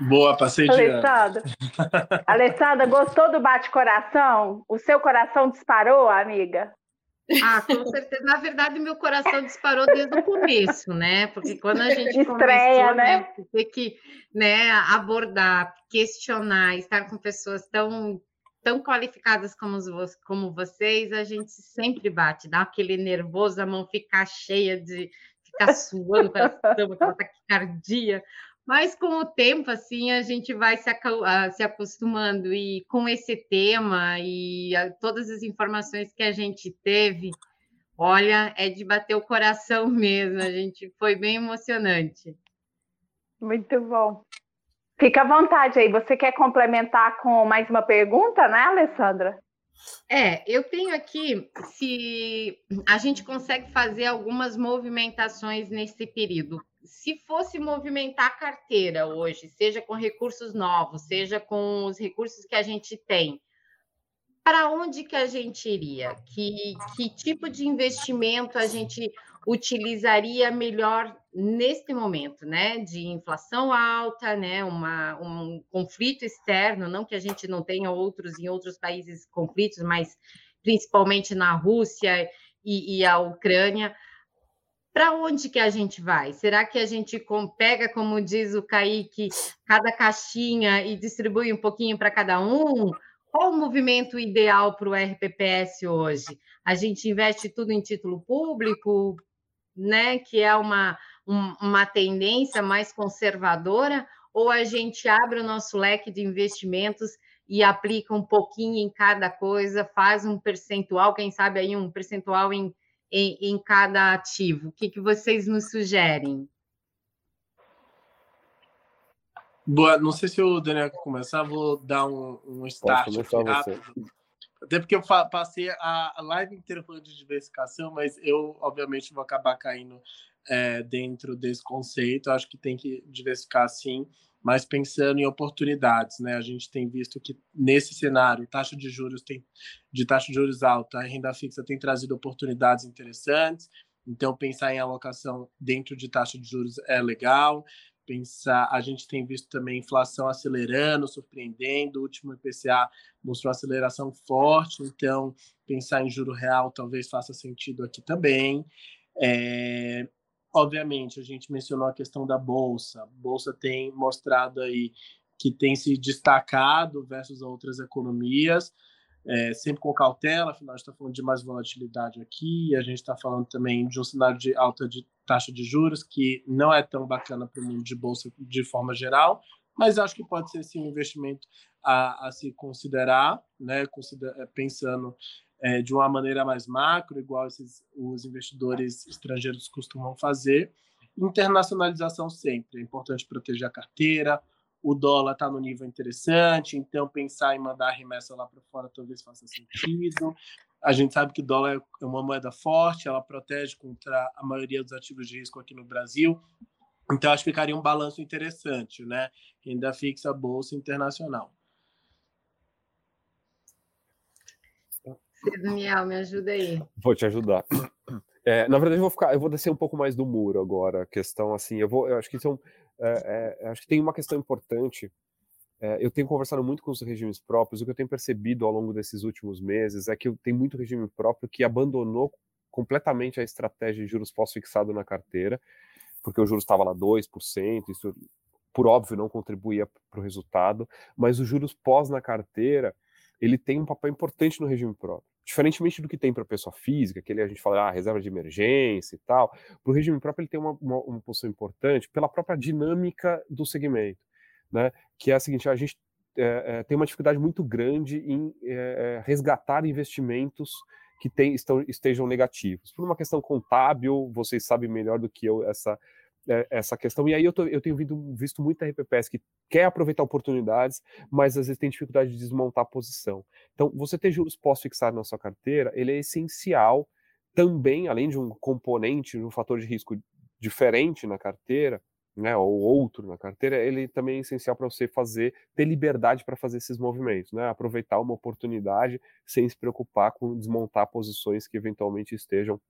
Boa, passei de Alessandra. Alessandra, gostou do bate-coração? O seu coração disparou, amiga? Ah, com certeza. Na verdade, meu coração disparou desde o começo, né? Porque quando a gente Estreia, começou, né? né? Ter que né, abordar, questionar, estar com pessoas tão tão qualificadas como, como vocês, a gente sempre bate, dá aquele nervoso, a mão fica cheia de ficar suando, aquela taquicardia. Mas com o tempo, assim, a gente vai se, se acostumando e com esse tema e todas as informações que a gente teve, olha, é de bater o coração mesmo. A gente foi bem emocionante. Muito bom. Fica à vontade aí. Você quer complementar com mais uma pergunta, né, Alessandra? É, eu tenho aqui se a gente consegue fazer algumas movimentações nesse período se fosse movimentar a carteira hoje, seja com recursos novos, seja com os recursos que a gente tem, para onde que a gente iria? Que, que tipo de investimento a gente utilizaria melhor neste momento, né? De inflação alta, né? Uma, um conflito externo, não que a gente não tenha outros em outros países conflitos, mas principalmente na Rússia e, e a Ucrânia para onde que a gente vai? Será que a gente pega, como diz o Kaique, cada caixinha e distribui um pouquinho para cada um? Qual o movimento ideal para o RPPS hoje? A gente investe tudo em título público, né, que é uma, um, uma tendência mais conservadora, ou a gente abre o nosso leque de investimentos e aplica um pouquinho em cada coisa, faz um percentual, quem sabe aí um percentual em em, em cada ativo? O que, que vocês nos sugerem? Boa, não sei se o Daniel quer começar, vou dar um, um start aqui rápido. Até porque eu passei a live inteira falando de diversificação, mas eu, obviamente, vou acabar caindo é, dentro desse conceito. Acho que tem que diversificar sim mas pensando em oportunidades, né? A gente tem visto que nesse cenário, taxa de juros tem de taxa de juros alta, a renda fixa tem trazido oportunidades interessantes. Então pensar em alocação dentro de taxa de juros é legal. Pensar, a gente tem visto também inflação acelerando, surpreendendo. O último IPCA mostrou aceleração forte, então pensar em juro real talvez faça sentido aqui também. É, Obviamente, a gente mencionou a questão da bolsa. A bolsa tem mostrado aí que tem se destacado versus outras economias. é, sempre com cautela, afinal a gente está falando de mais volatilidade aqui, a gente está falando também de um cenário de alta de taxa de juros que não é tão bacana para o mundo de bolsa de forma geral, mas acho que pode ser sim um investimento a, a se considerar, né, é, pensando é, de uma maneira mais macro, igual esses, os investidores estrangeiros costumam fazer. Internacionalização sempre, é importante proteger a carteira, o dólar está no nível interessante, então pensar em mandar remessa lá para fora talvez faça sentido. A gente sabe que o dólar é uma moeda forte, ela protege contra a maioria dos ativos de risco aqui no Brasil. Então, acho que ficaria um balanço interessante, né? Renda fixa, bolsa internacional. Daniel, me ajuda aí. Vou te ajudar. É, na verdade, eu vou ficar, eu vou descer um pouco mais do muro agora. Questão assim, eu vou, eu acho que são, é, é, acho que tem uma questão importante. É, eu tenho conversado muito com os regimes próprios. O que eu tenho percebido ao longo desses últimos meses é que tem muito regime próprio que abandonou completamente a estratégia de juros pós-fixado na carteira, porque o juros estava lá 2%, isso por óbvio não contribuía para o resultado, mas os juros pós na carteira ele tem um papel importante no regime próprio. Diferentemente do que tem para a pessoa física, que ele, a gente fala, ah, reserva de emergência e tal, para o regime próprio ele tem uma, uma, uma, posição importante pela própria dinâmica do segmento, né? que é a seguinte, a gente é, é, tem uma dificuldade muito grande em é, resgatar investimentos que tem, estão, estejam negativos. Por uma questão contábil, vocês sabem melhor do que eu essa é, essa questão. E aí eu, tô, eu tenho visto, visto muita RPPS que quer aproveitar oportunidades, mas às vezes tem dificuldade de desmontar a posição. Então, você ter juros pós-fixados na sua carteira, ele é essencial também, além de um componente, um fator de risco diferente na carteira, né, ou outro na carteira, ele também é essencial para você fazer, ter liberdade para fazer esses movimentos, né, aproveitar uma oportunidade sem se preocupar com desmontar posições que eventualmente estejam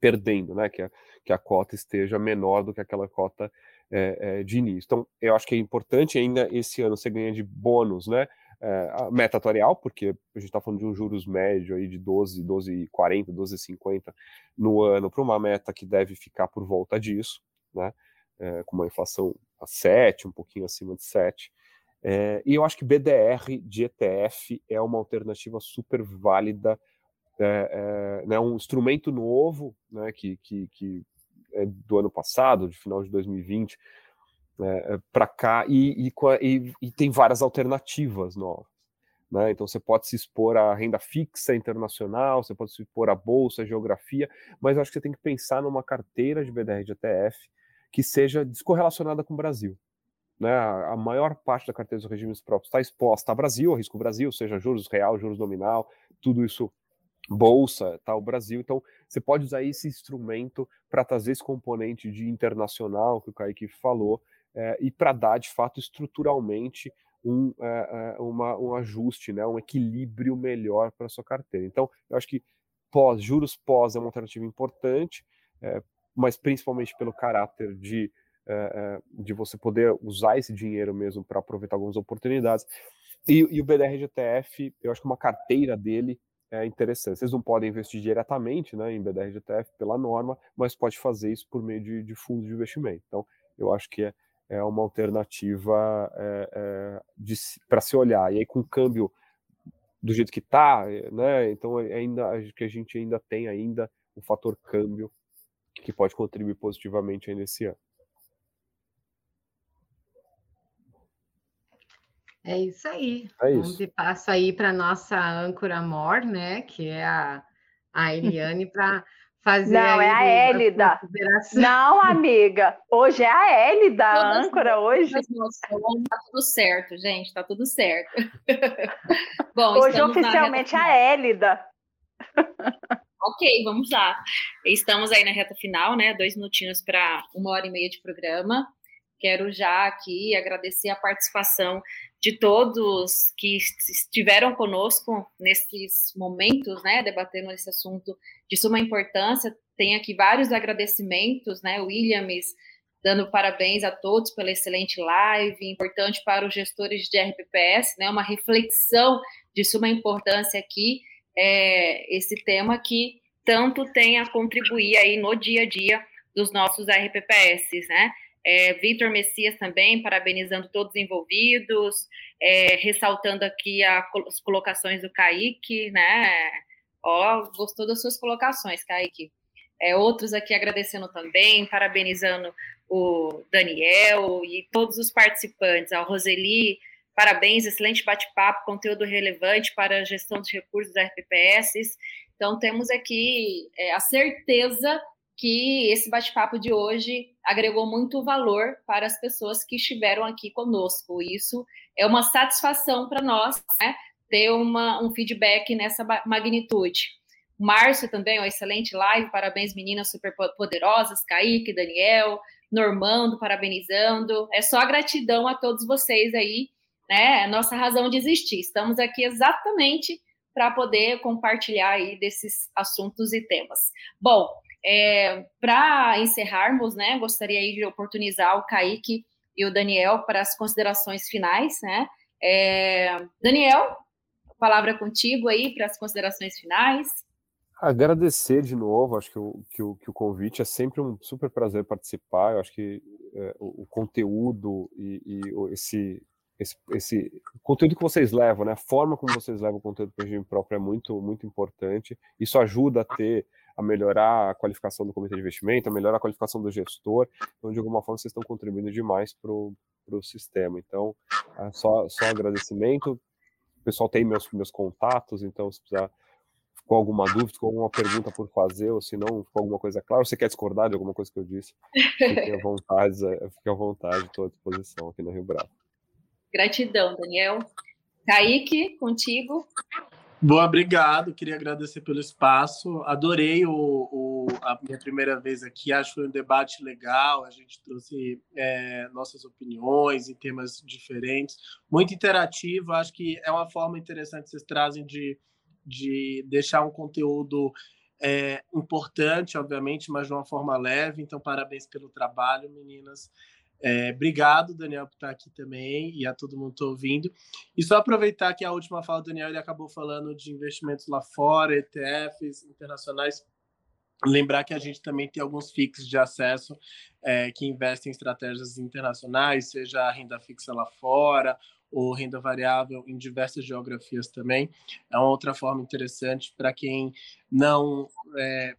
perdendo, né? Que a, que a cota esteja menor do que aquela cota é, é, de início. Então, eu acho que é importante ainda esse ano você ganha de bônus, né? É, a meta atuarial, porque a gente está falando de um juros médio aí de 12, 12,40, 12,50 no ano para uma meta que deve ficar por volta disso, né? É, com uma inflação a 7, um pouquinho acima de 7. É, e eu acho que BDR de ETF é uma alternativa super válida é, é, né, um instrumento novo, né, que, que, que é do ano passado, de final de 2020, né, é, para cá, e, e, e, tem várias alternativas novas. Né? Então você pode se expor à renda fixa internacional, você pode se expor à bolsa, à geografia, mas acho que você tem que pensar numa carteira de BDR de ETF que seja descorrelacionada com o Brasil. Né, a maior parte da carteira dos regimes próprios está exposta ao Brasil, ao risco Brasil, seja juros real, juros nominal, tudo isso bolsa, tá, o Brasil. Então, você pode usar esse instrumento para trazer esse componente de internacional que o Kaique falou é, e para dar, de fato, estruturalmente um, é, uma, um ajuste, né, um equilíbrio melhor para sua carteira. Então, eu acho que pós, juros pós é uma alternativa importante, é, mas principalmente pelo caráter de, de você poder usar esse dinheiro mesmo para aproveitar algumas oportunidades. E, e o BDR GTF, eu acho que uma carteira dele é interessante. Vocês não podem investir diretamente né, em BDR pela norma, mas pode fazer isso por meio de, de fundos de investimento. Então, eu acho que é, é uma alternativa é, é, para se olhar. E aí, com o câmbio do jeito que está, né, então ainda que a gente ainda tem ainda o fator câmbio que pode contribuir positivamente ainda esse ano. É isso aí. É isso. Vamos de passo aí para nossa âncora mor, né? Que é a, a Eliane, para fazer. Não, é a Hélida. Não, amiga. Hoje é a Hélida, a âncora hoje. Tá tudo certo, gente, tá tudo certo. Bom, hoje oficialmente é a Hélida. Ok, vamos lá. Estamos aí na reta final, né? Dois minutinhos para uma hora e meia de programa. Quero já aqui agradecer a participação de todos que estiveram conosco nesses momentos, né, debatendo esse assunto de suma importância. Tem aqui vários agradecimentos, né, Williams dando parabéns a todos pela excelente live, importante para os gestores de RPPS, né, uma reflexão de suma importância aqui, é, esse tema que tanto tem a contribuir aí no dia a dia dos nossos RPPS, né, É, Vitor Messias também, parabenizando todos os envolvidos, é, ressaltando aqui a, as colocações do Kaique, né? Ó, gostou das suas colocações, Kaique. É, outros aqui agradecendo também, parabenizando o Daniel e todos os participantes, a Roseli, parabéns, excelente bate-papo, conteúdo relevante para a gestão dos recursos da RPPS. Então, temos aqui é, a certeza que esse bate-papo de hoje agregou muito valor para as pessoas que estiveram aqui conosco. Isso é uma satisfação para nós, né, ter uma, um feedback nessa magnitude. Márcio também, uma excelente live, parabéns meninas super poderosas, Kaique, Daniel, Normando, parabenizando. É só gratidão a todos vocês aí, né? Nossa razão de existir. Estamos aqui exatamente para poder compartilhar aí desses assuntos e temas. Bom, é, para encerrarmos, né, gostaria de oportunizar o Kaique e o Daniel para as considerações finais, né? É, Daniel, palavra contigo aí para as considerações finais. Agradecer de novo, acho que o, que o, que o convite é sempre um super prazer participar. Eu acho que é, o, o, conteúdo e, e esse, esse, esse, conteúdo que vocês levam, né, a forma como vocês levam o conteúdo para o regime próprio é muito, muito importante. Isso ajuda a ter, a melhorar a qualificação do comitê de investimento, a melhorar a qualificação do gestor. Então, de alguma forma, vocês estão contribuindo demais para o sistema. Então, é só, só agradecimento. O pessoal tem meus, meus contatos, então, se precisar ficou alguma dúvida, ficou alguma pergunta por fazer, ou se não, ficou alguma coisa clara, ou você quer discordar de alguma coisa que eu disse, fique à vontade, fique à vontade, estou à disposição aqui no Rio Bravo. Gratidão, Daniel. Kaique, contigo. Bom, obrigado. Queria agradecer pelo espaço. Adorei o, o, a minha primeira vez aqui. Acho que foi um debate legal. A gente trouxe é, nossas opiniões em temas diferentes. Muito interativo. Acho que é uma forma interessante que vocês trazem de de deixar um conteúdo é, importante, obviamente, mas de uma forma leve. Então, parabéns pelo trabalho, meninas. É, obrigado, Daniel, por estar aqui também e a todo mundo que está ouvindo. E só aproveitar que a última fala do Daniel ele acabou falando de investimentos lá fora, ETFs internacionais. Lembrar que a gente também tem alguns FIX de acesso é, que investem em estratégias internacionais, seja a renda fixa lá fora ou renda variável em diversas geografias também. É uma outra forma interessante para quem não. É,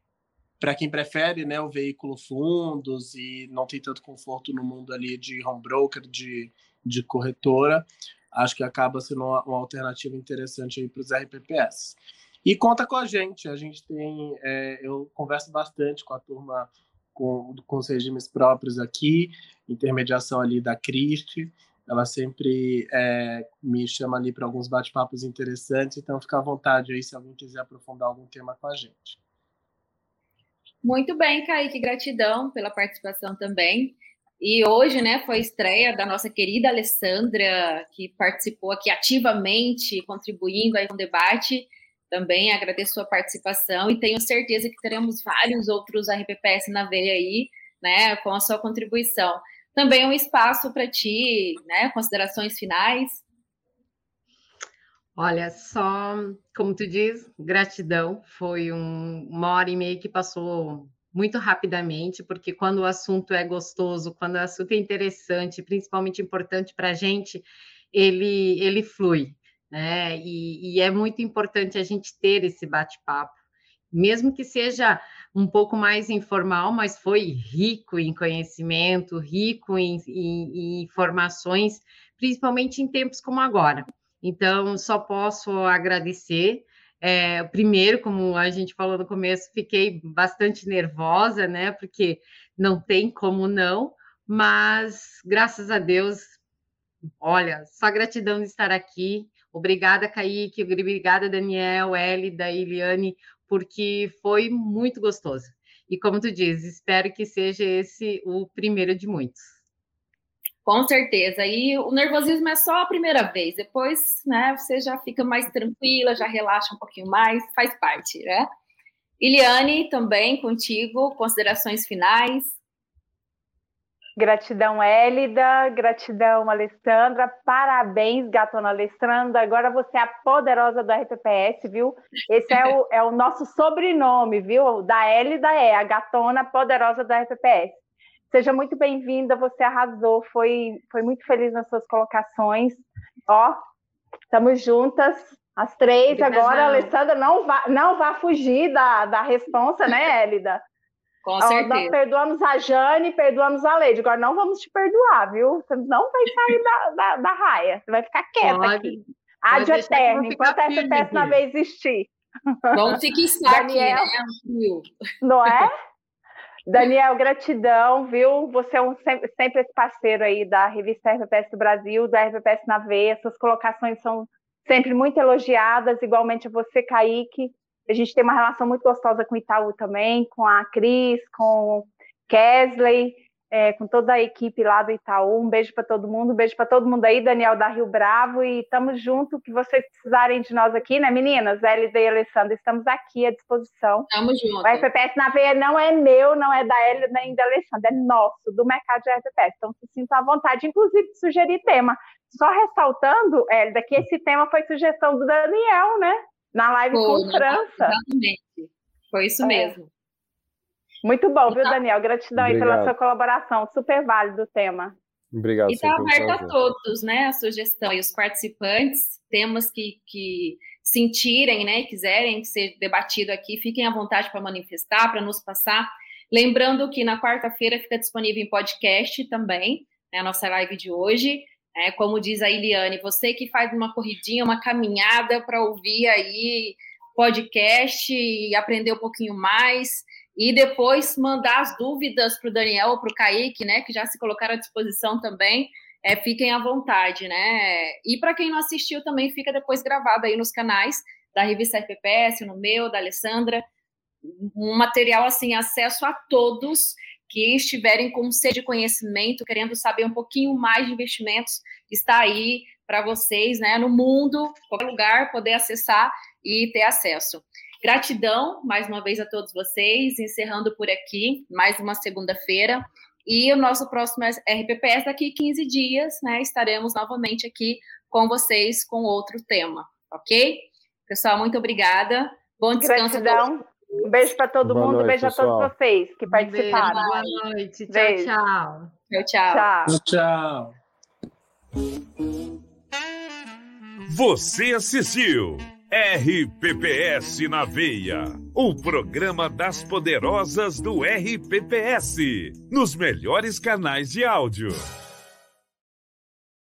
para quem prefere né, o veículo fundos e não tem tanto conforto no mundo ali de home broker, de, de corretora, acho que acaba sendo uma, uma alternativa interessante para os RPPS. E conta com a gente, a gente tem, é, eu converso bastante com a turma com, com os regimes próprios aqui, intermediação ali da Cristi, ela sempre é, me chama ali para alguns bate-papos interessantes, então fica à vontade aí se alguém quiser aprofundar algum tema com a gente. Muito bem, Kaique, gratidão pela participação também. E hoje, né, foi a estreia da nossa querida Alessandra, que participou aqui ativamente, contribuindo aí com o debate. Também agradeço sua participação e tenho certeza que teremos vários outros RPPS na veia aí, né, com a sua contribuição também um espaço para ti, né? Considerações finais. Olha, só como tu diz, gratidão. Foi um, uma hora e meia que passou muito rapidamente, porque quando o assunto é gostoso, quando o assunto é interessante, principalmente importante para a gente, ele, ele flui. Né? E, e é muito importante a gente ter esse bate-papo, mesmo que seja um pouco mais informal, mas foi rico em conhecimento, rico em, em, em informações, principalmente em tempos como agora. Então, só posso agradecer. É, primeiro, como a gente falou no começo, fiquei bastante nervosa, né? Porque não tem como não, mas graças a Deus, olha, só gratidão de estar aqui. Obrigada, Kaique, obrigada, Daniel, Elida, Iliane, porque foi muito gostoso. E como tu diz, espero que seja esse o primeiro de muitos. Com certeza. E o nervosismo é só a primeira vez. Depois, né, você já fica mais tranquila, já relaxa um pouquinho mais, faz parte, né? Iliane, também contigo, considerações finais. Gratidão, Hélida. Gratidão, Alessandra. Parabéns, gatona Alessandra. Agora você é a poderosa do RPPS, viu? Esse é o, é o nosso sobrenome, viu? Da Hélida é a gatona poderosa do RPPS. Seja muito bem-vinda, você arrasou, foi, foi muito feliz nas suas colocações. Ó, estamos juntas, as três agora. A Alessandra não vá, não vá fugir da, da responsa, né, Élida? Com certeza. Nós perdoamos a Jane, perdoamos a Leide. Agora não vamos te perdoar, viu? Você não vai sair da, da, da raia. Você vai ficar quieta Pode. aqui. Ádio eterno, enquanto essa peça na vez existir. Vamos fixar Daniel, aqui, né? Não é? Daniel, gratidão, viu? Você é um, sempre, sempre esse parceiro aí da revista RPPS do Brasil, da RPPS na Veia. Suas colocações são sempre muito elogiadas, igualmente a você, Kaique. A gente tem uma relação muito gostosa com o Itaú também, com a Cris, com Kesley é, com toda a equipe lá do Itaú. Um beijo para todo mundo, um beijo para todo mundo aí, Daniel da Rio Bravo, e estamos junto, que vocês precisarem de nós aqui, né, meninas? Elida e Alessandra, estamos aqui à disposição. Estamos juntos. O RPPS na veia não é meu, não é da Elida nem da Alessandra, é nosso, do mercado de RPPS. Então, se sinta à vontade, inclusive, de sugerir tema. Só ressaltando, Elida, que esse tema foi sugestão do Daniel, né? Na live foi, com França. Exatamente. Foi isso é. mesmo. Muito bom, viu, Daniel? Gratidão aí pela sua colaboração. Super válido o tema. Obrigado. E está aberto a todos, né? A sugestão e os participantes, temas que, que sentirem, né, quiserem ser debatido aqui, fiquem à vontade para manifestar, para nos passar. Lembrando que na quarta-feira fica disponível em podcast também, né, a nossa live de hoje. É, como diz a Iliane, você que faz uma corridinha, uma caminhada para ouvir aí podcast e aprender um pouquinho mais, e depois mandar as dúvidas para o Daniel ou para o Kaique, né, que já se colocaram à disposição também. É, fiquem à vontade, né? E para quem não assistiu também fica depois gravado aí nos canais da revista RPPS, no meu, da Alessandra, um material assim, acesso a todos que estiverem com sede de conhecimento, querendo saber um pouquinho mais de investimentos, está aí para vocês, né, no mundo, qualquer lugar, poder acessar e ter acesso. Gratidão mais uma vez a todos vocês, encerrando por aqui mais uma segunda-feira. E o nosso próximo RPPS daqui 15 dias, né? Estaremos novamente aqui com vocês com outro tema, ok? Pessoal, muito obrigada. Bom descanso. Gratidão. Um beijo para todo boa mundo, noite, um beijo pessoal. a todos vocês que participaram. Beijo, boa noite. Tchau, tchau. Tchau, tchau. Tchau. Você assistiu RPPS na Veia, o programa das poderosas do RPPS, nos melhores canais de áudio.